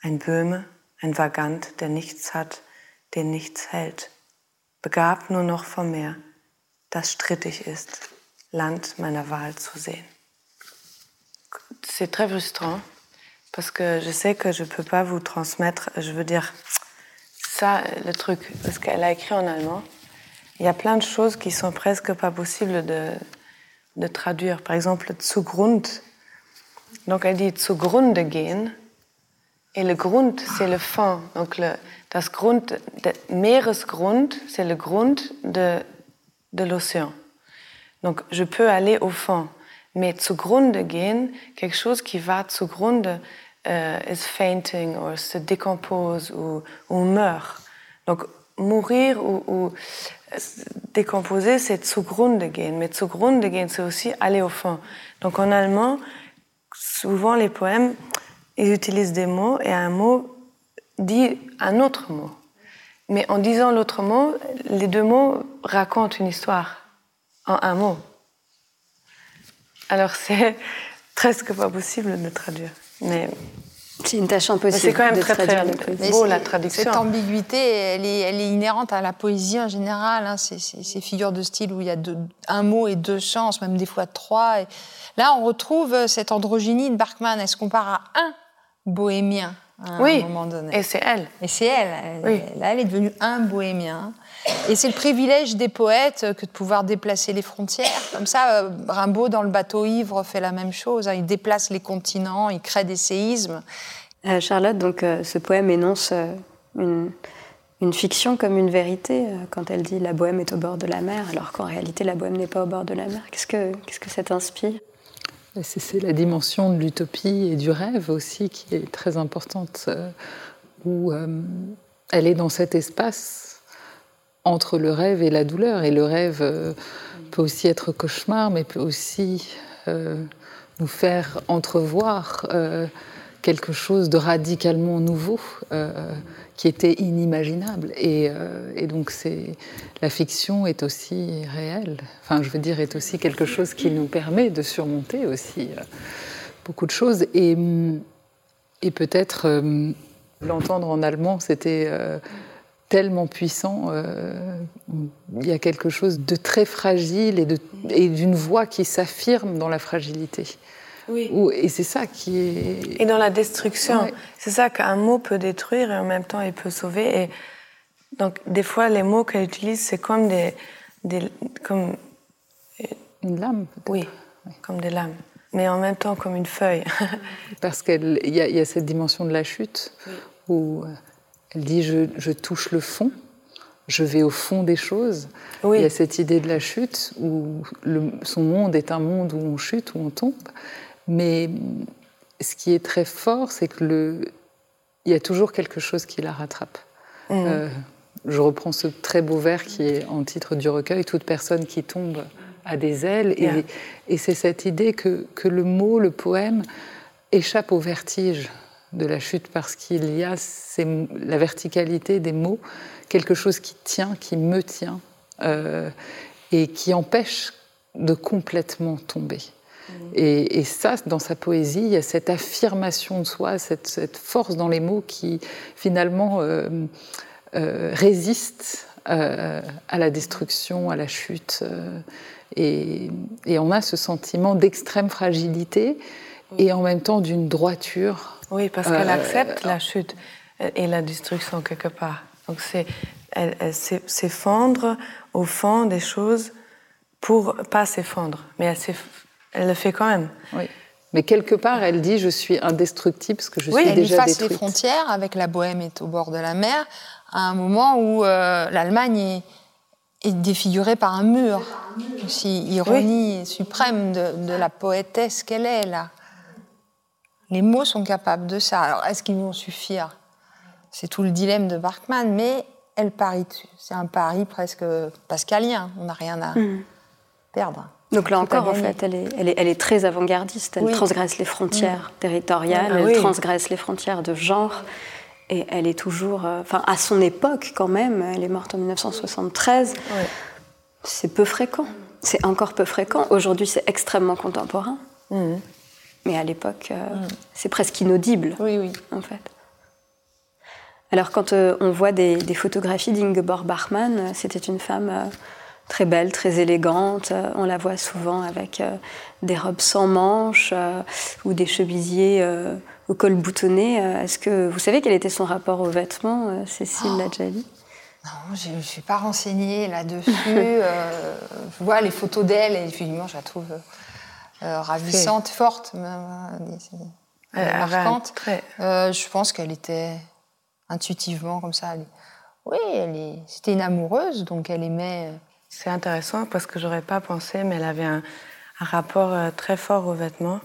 Ein Böhme, ein Vagant, der nichts hat, den nichts hält, begabt nur noch vom Meer, das strittig ist, Land meiner Wahl zu sehen. C'est très frustrant parce que je sais que je peux pas vous transmettre, je veux dire, ça le truc, parce qu'elle a écrit en allemand. Il y a plein de choses qui sont presque pas possibles de, de traduire. Par exemple, Zugrund, donc elle dit zugrunde gehen. Et le Grund, c'est le fond. Donc le, das Grund, der Meeresgrund, c'est le Grund de, de l'océan. Donc je peux aller au fond. Mais zugrunde gehen, quelque chose qui va zugrunde, euh, is fainting, ou se décompose, ou, ou meurt. Donc mourir ou, ou décomposer, c'est zugrunde gehen. Mais zugrunde gehen, c'est aussi aller au fond. Donc en allemand, souvent les poèmes, ils utilisent des mots et un mot dit un autre mot. Mais en disant l'autre mot, les deux mots racontent une histoire en un mot. Alors c'est presque pas possible de traduire. Mais c'est une tâche impossible. C'est quand même très, très beau la traduction. Cette ambiguïté, elle est, elle est, inhérente à la poésie en général. Hein. Ces, ces, figures de style où il y a deux, un mot et deux sens, même des fois trois. Et là, on retrouve cette androgynie de Barkman. Est-ce qu'on part à un bohémien à oui, un moment donné? Et c'est elle. Et c'est elle. elle oui. Là, elle est devenue un bohémien. Et c'est le privilège des poètes que de pouvoir déplacer les frontières. Comme ça, euh, Rimbaud, dans Le bateau ivre, fait la même chose. Hein. Il déplace les continents, il crée des séismes. Euh, Charlotte, donc, euh, ce poème énonce euh, une, une, fiction comme une vérité euh, quand elle dit la bohème est au bord de la mer, alors qu'en réalité, la bohème n'est pas au bord de la mer. Qu'est-ce que, qu'est-ce que ça t'inspire? C'est la dimension de l'utopie et du rêve aussi qui est très importante, euh, où euh, elle est dans cet espace entre le rêve et la douleur. Et le rêve euh, peut aussi être cauchemar, mais peut aussi euh, nous faire entrevoir euh, quelque chose de radicalement nouveau qui était inimaginable. Et, donc c'est la fiction est aussi réelle. Enfin, je veux dire, est aussi quelque chose qui nous permet de surmonter aussi beaucoup de choses. Et peut-être l'entendre en allemand, c'était tellement puissant. Euh, il y a quelque chose de très fragile et, de, et d'une voix qui s'affirme dans la fragilité. Oui. Où, et c'est ça qui est. Et dans la destruction. Ouais. C'est ça qu'un mot peut détruire et en même temps il peut sauver. Et donc, des fois, les mots qu'elle utilise, c'est comme des. des comme... Une lame Oui, oui, comme des lames. Mais en même temps, comme une feuille. Parce qu'il y, y, a cette dimension de la chute oui. où elle dit je, je, touche le fond, je vais au fond des choses. Oui. Il y a cette idée de la chute où le, son monde est un monde où on chute, où on tombe. Mais ce qui est très fort, c'est que le, il y a toujours quelque chose qui la rattrape. Mmh. Euh, je reprends ce très beau vers qui est en titre du recueil Toute personne qui tombe a des ailes. Yeah. Et, et c'est cette idée que, que le mot, le poème, échappe au vertige de la chute parce qu'il y a la verticalité des mots, quelque chose qui tient, qui me tient euh, et qui empêche de complètement tomber. Mmh. Et, ça, dans sa poésie, il y a cette affirmation de soi, cette, force dans les mots qui finalement euh, euh, résiste à la destruction, à la chute. Et, et, on a ce sentiment d'extrême fragilité et en même temps d'une droiture. Oui, parce qu'elle accepte la chute et la destruction quelque part. Donc c'est elle, s'effondre au fond des choses pour pas s'effondrer, mais elle, elle, le fait quand même. Oui. Mais quelque part, elle dit je suis indestructible parce que je suis déjà efface les frontières avec la Bohème est au bord de la mer à un moment où euh, l'Allemagne est, défigurée par un mur. Aussi ironie suprême de, de, la poétesse qu'elle est là. Les mots sont capables de ça. Alors est-ce qu'ils vont suffire? C'est tout le dilemme de Barkman, mais elle parie dessus. C'est un pari presque pascalien. On n'a rien à hmm. perdre. Donc là encore, en fait, elle est, elle est, très avant-gardiste. Elle transgresse les frontières hmm. territoriales, ah elle transgresse les frontières de genre. Et elle est toujours, euh, enfin, à son époque quand même, elle est morte en 1973. C'est peu fréquent. C'est encore peu fréquent. Aujourd'hui, c'est extrêmement contemporain. Hmm. Mais à l'époque, euh, c'est presque inaudible. Oui, oui. En fait. Alors quand euh, on voit des, photographies d'Ingeborg Bachmann, euh, c'était une femme euh, très belle, très élégante. On la voit souvent avec des robes sans manches ou des chemisiers au col boutonné. Est-ce que vous savez quel était son rapport aux vêtements, Cécile oh. Ladjali non, je ne suis pas renseignée là-dessus. je vois les photos d'elle et effectivement, je la trouve ravissante, forte, marquante. je pense qu'elle était intuitivement comme ça. Oui, elle est... c'était une amoureuse, donc elle aimait. Euh, c'est intéressant parce que j'aurais pas pensé, mais elle avait un, rapport euh, très fort aux vêtements.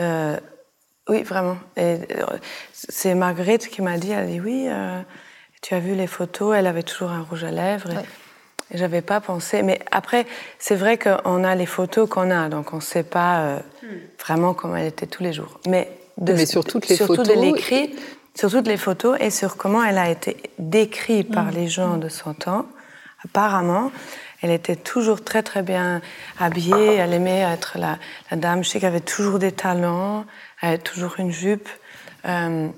Euh, oui, vraiment. Et c'est Marguerite qui m'a dit, elle dit oui, tu as vu les photos, elle avait toujours un rouge à lèvres. Et, j'avais pas pensé. Mais après, c'est vrai qu'on a les photos qu'on a, donc on ne sait pas hmm. vraiment comment elle était tous les jours. Mais, de, mais sur toutes les surtout photos, de l'écrit, sur toutes les photos et sur comment elle a été décrite par mm. les gens de son temps. Apparemment, elle était toujours très très bien habillée. Elle aimait être la, dame chic, avait toujours des talons, elle avait toujours une jupe. Euh,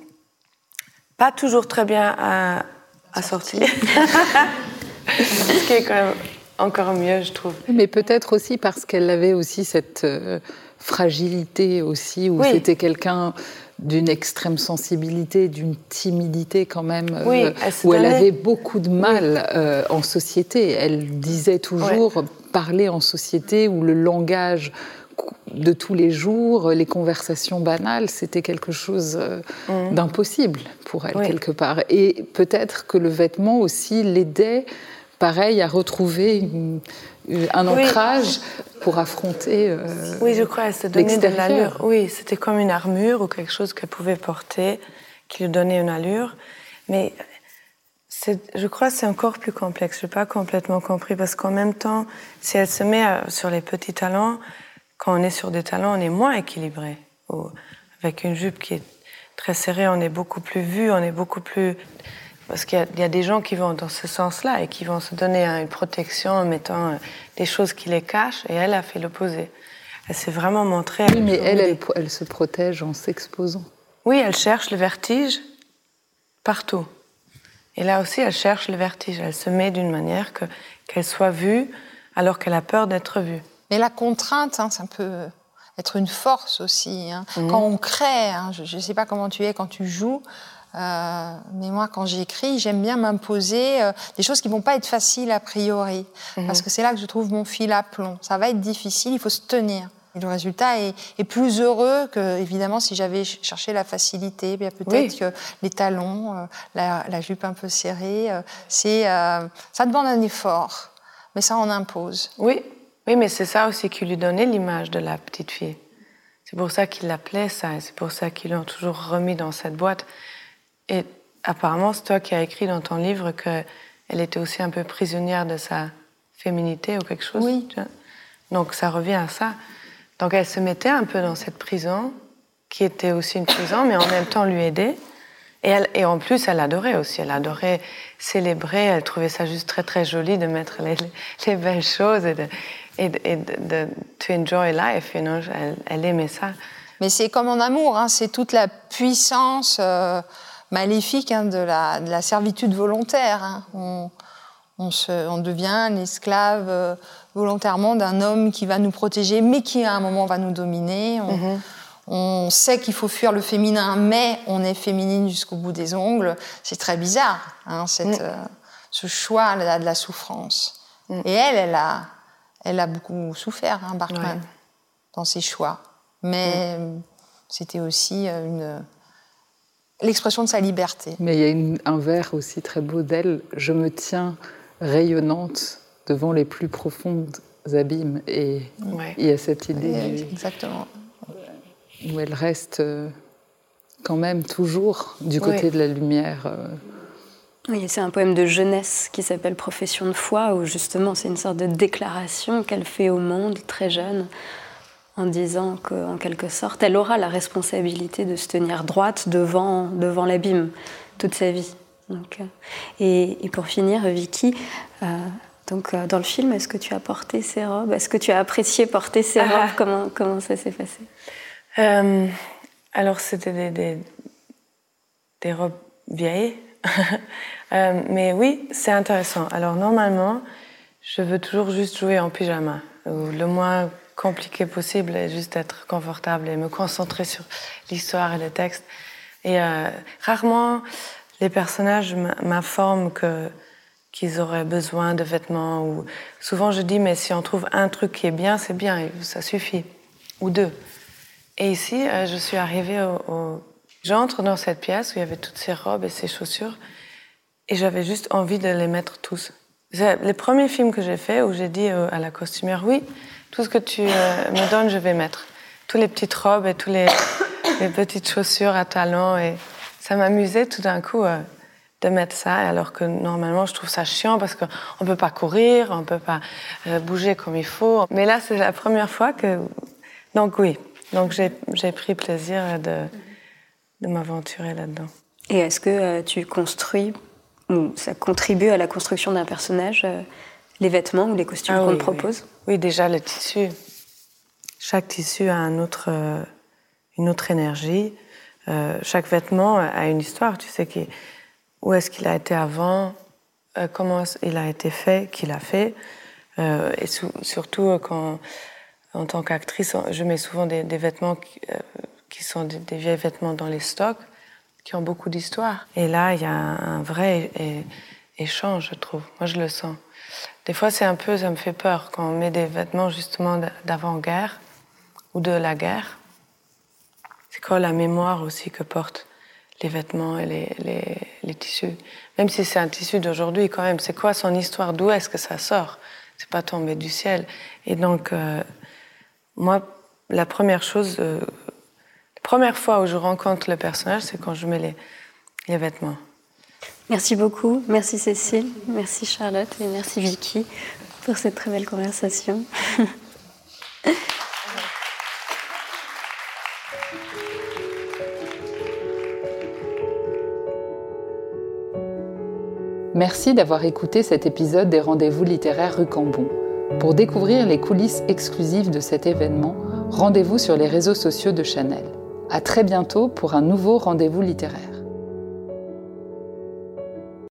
pas toujours très bien assortie. Ce qui est quand même encore mieux, je trouve. Mais peut-être aussi parce qu'elle avait aussi cette euh, fragilité aussi, où c'était quelqu'un d'une extrême sensibilité, d'une timidité quand même, euh, où elle avait beaucoup de mal euh, en société. Elle disait toujours parler en société où le langage de tous les jours, les conversations banales, c'était quelque chose euh, mmh. d'impossible pour elle quelque part. Et peut-être que le vêtement aussi l'aidait, pareil, à retrouver une, euh, un ancrage pour affronter. Euh, oui, je crois, elle se donnait de l'allure. Oui, c'était comme une armure ou quelque chose qu'elle pouvait porter qui lui donnait une allure. Mais je crois que c'est encore plus complexe. Je n'ai pas complètement compris parce qu'en même temps, si elle se met sur les petits talons, quand on est sur des talons, on est moins équilibré. avec une jupe qui est très serrée, on est beaucoup plus vu, on est beaucoup plus parce qu'il y, a des gens qui vont dans ce sens-là et qui vont se donner une protection en mettant euh, des choses qui les cachent, et elle a fait l'opposé. Elle s'est vraiment montrée. Oui, mais elle, elle, se protège en s'exposant. Oui, elle cherche le vertige partout. Et là aussi, elle cherche le vertige. Elle se met d'une manière que, qu'elle soit vue alors qu'elle a peur d'être vue. Mais la contrainte, hein, ça peut être une force aussi. Hein. Mhm. Quand on crée, hein, je ne sais pas comment tu es quand tu joues, euh, mais moi, quand j'écris, j'aime bien m'imposer euh, des choses qui vont pas être faciles a priori, mhm. parce que c'est là que je trouve mon fil à plomb. Ça va être difficile, il faut se tenir. Et le résultat est, plus heureux que, évidemment, si j'avais cherché la facilité. Bien peut-être que les talons, euh, la, jupe un peu serrée, c'est, ça demande un effort, mais ça en impose. Oui, oui, mais c'est ça aussi qui lui donnait l'image de la petite fille. C'est pour ça qu'il l'appelait ça, et c'est pour ça qu'ils l'ont toujours remis dans cette boîte. Et apparemment, c'est toi qui as écrit dans ton livre qu'elle était aussi un peu prisonnière de sa féminité ou quelque chose. Oui. Donc ça revient à ça. Donc elle se mettait un peu dans cette prison qui était aussi une prison, mais en même temps lui aider. Et, elle, et en plus, elle adorait aussi. Elle adorait célébrer. Elle trouvait ça juste très très joli de mettre les, les belles choses et de, et de, et de, to enjoy life. You know? elle, elle aimait ça. Mais c'est comme en amour, hein, c'est toute la puissance euh, maléfique hein, de, la, de, la, servitude volontaire. Hein. On, on, se, on, devient l'esclave euh, volontairement d'un homme qui va nous protéger, mais qui à un moment va nous dominer. On, mm -hmm. on sait qu'il faut fuir le féminin, mais on est féminine jusqu'au bout des ongles. C'est très bizarre, cette, mm. euh, ce choix là, de la souffrance. Mm. Et elle, elle a, elle a beaucoup souffert, Bartman, ouais. dans ses choix mais mmh. c'était aussi euh, une l'expression de sa liberté. Mais il y a une, un vers aussi très beau d'elle Je me tiens rayonnante devant les plus profondes abîmes. Et ouais. il y a cette idée. Exactement. Où elle reste euh, quand même toujours du côté ouais. de la lumière. Oui, c'est un poème de jeunesse qui s'appelle Profession de foi, où justement c'est une sorte de déclaration qu'elle fait au monde très jeune en disant qu'en quelque sorte, elle aura la responsabilité de se tenir droite devant, devant l'abîme toute sa vie. Donc, euh, et, et, pour finir, Vicky, euh, donc, euh, dans le film, est-ce que tu as porté ces robes? Est-ce que tu as apprécié porter ces ah. robes? Comment, comment ça s'est passé? Euh, Alors, c'était des, des, des, robes vieilles. euh, mais oui, c'est intéressant. Alors, normalement, je veux toujours juste jouer en pyjama. Ou le moins compliqué possible et juste être confortable et me concentrer sur l'histoire et le texte. Et euh, rarement, les personnages m'informent que qu'ils auraient besoin de vêtements ou souvent je dis mais si on trouve un truc qui est bien c'est bien ça suffit ou deux et ici euh, je suis arrivée au, au... j'entre dans cette pièce où il y avait toutes ces robes et ces chaussures et j'avais juste envie de les mettre tous c'est les premiers films que j'ai fait où j'ai dit euh, à la costumière oui tout ce que tu euh, me donnes, je vais mettre. Toutes les petites robes et toutes les, petites chaussures à talons. Et ça m'amusait tout d'un coup euh, de mettre ça, alors que normalement, je trouve ça chiant parce qu'on ne peut pas courir, on ne peut pas bouger comme il faut. Mais là, c'est la première fois que... Donc oui, donc j'ai pris plaisir de, de m'aventurer là-dedans. Et est-ce que euh, tu construis, ou ça contribue à la construction d'un personnage euh, les vêtements ou les costumes ah, qu'on oui, te propose? Oui. oui. déjà le tissu. Chaque tissu a un autre, euh, une autre énergie. Chaque vêtement a une histoire. Tu sais qui, où est-ce qu'il a été avant, comment il a été fait, qui l'a fait. Et su surtout quand, en tant qu'actrice, je mets souvent des, des vêtements qui, qui sont des, des, vieilles vêtements dans les stocks, qui ont beaucoup d'histoire. Et là, il y a un, vrai échange, je trouve. Moi, je le sens. Des fois, c'est un peu, ça me fait peur quand on met des vêtements justement d'avant-guerre ou de la guerre. C'est quoi la mémoire aussi que portent les vêtements et les, les, tissus Même si c'est un tissu d'aujourd'hui, quand même, c'est quoi son histoire? D'où est-ce que ça sort? C'est pas tombé du ciel. Et donc, euh, moi, la première chose, euh, première fois où je rencontre le personnage, c'est quand je mets les, les vêtements. Merci beaucoup. Merci Cécile, merci Charlotte et merci Vicky pour cette très belle conversation. Merci d'avoir écouté cet épisode des Rendez-vous littéraires rue Cambon. Pour découvrir les coulisses exclusives de cet événement, rendez-vous sur les réseaux sociaux de Chanel. À très bientôt pour un nouveau rendez-vous littéraire.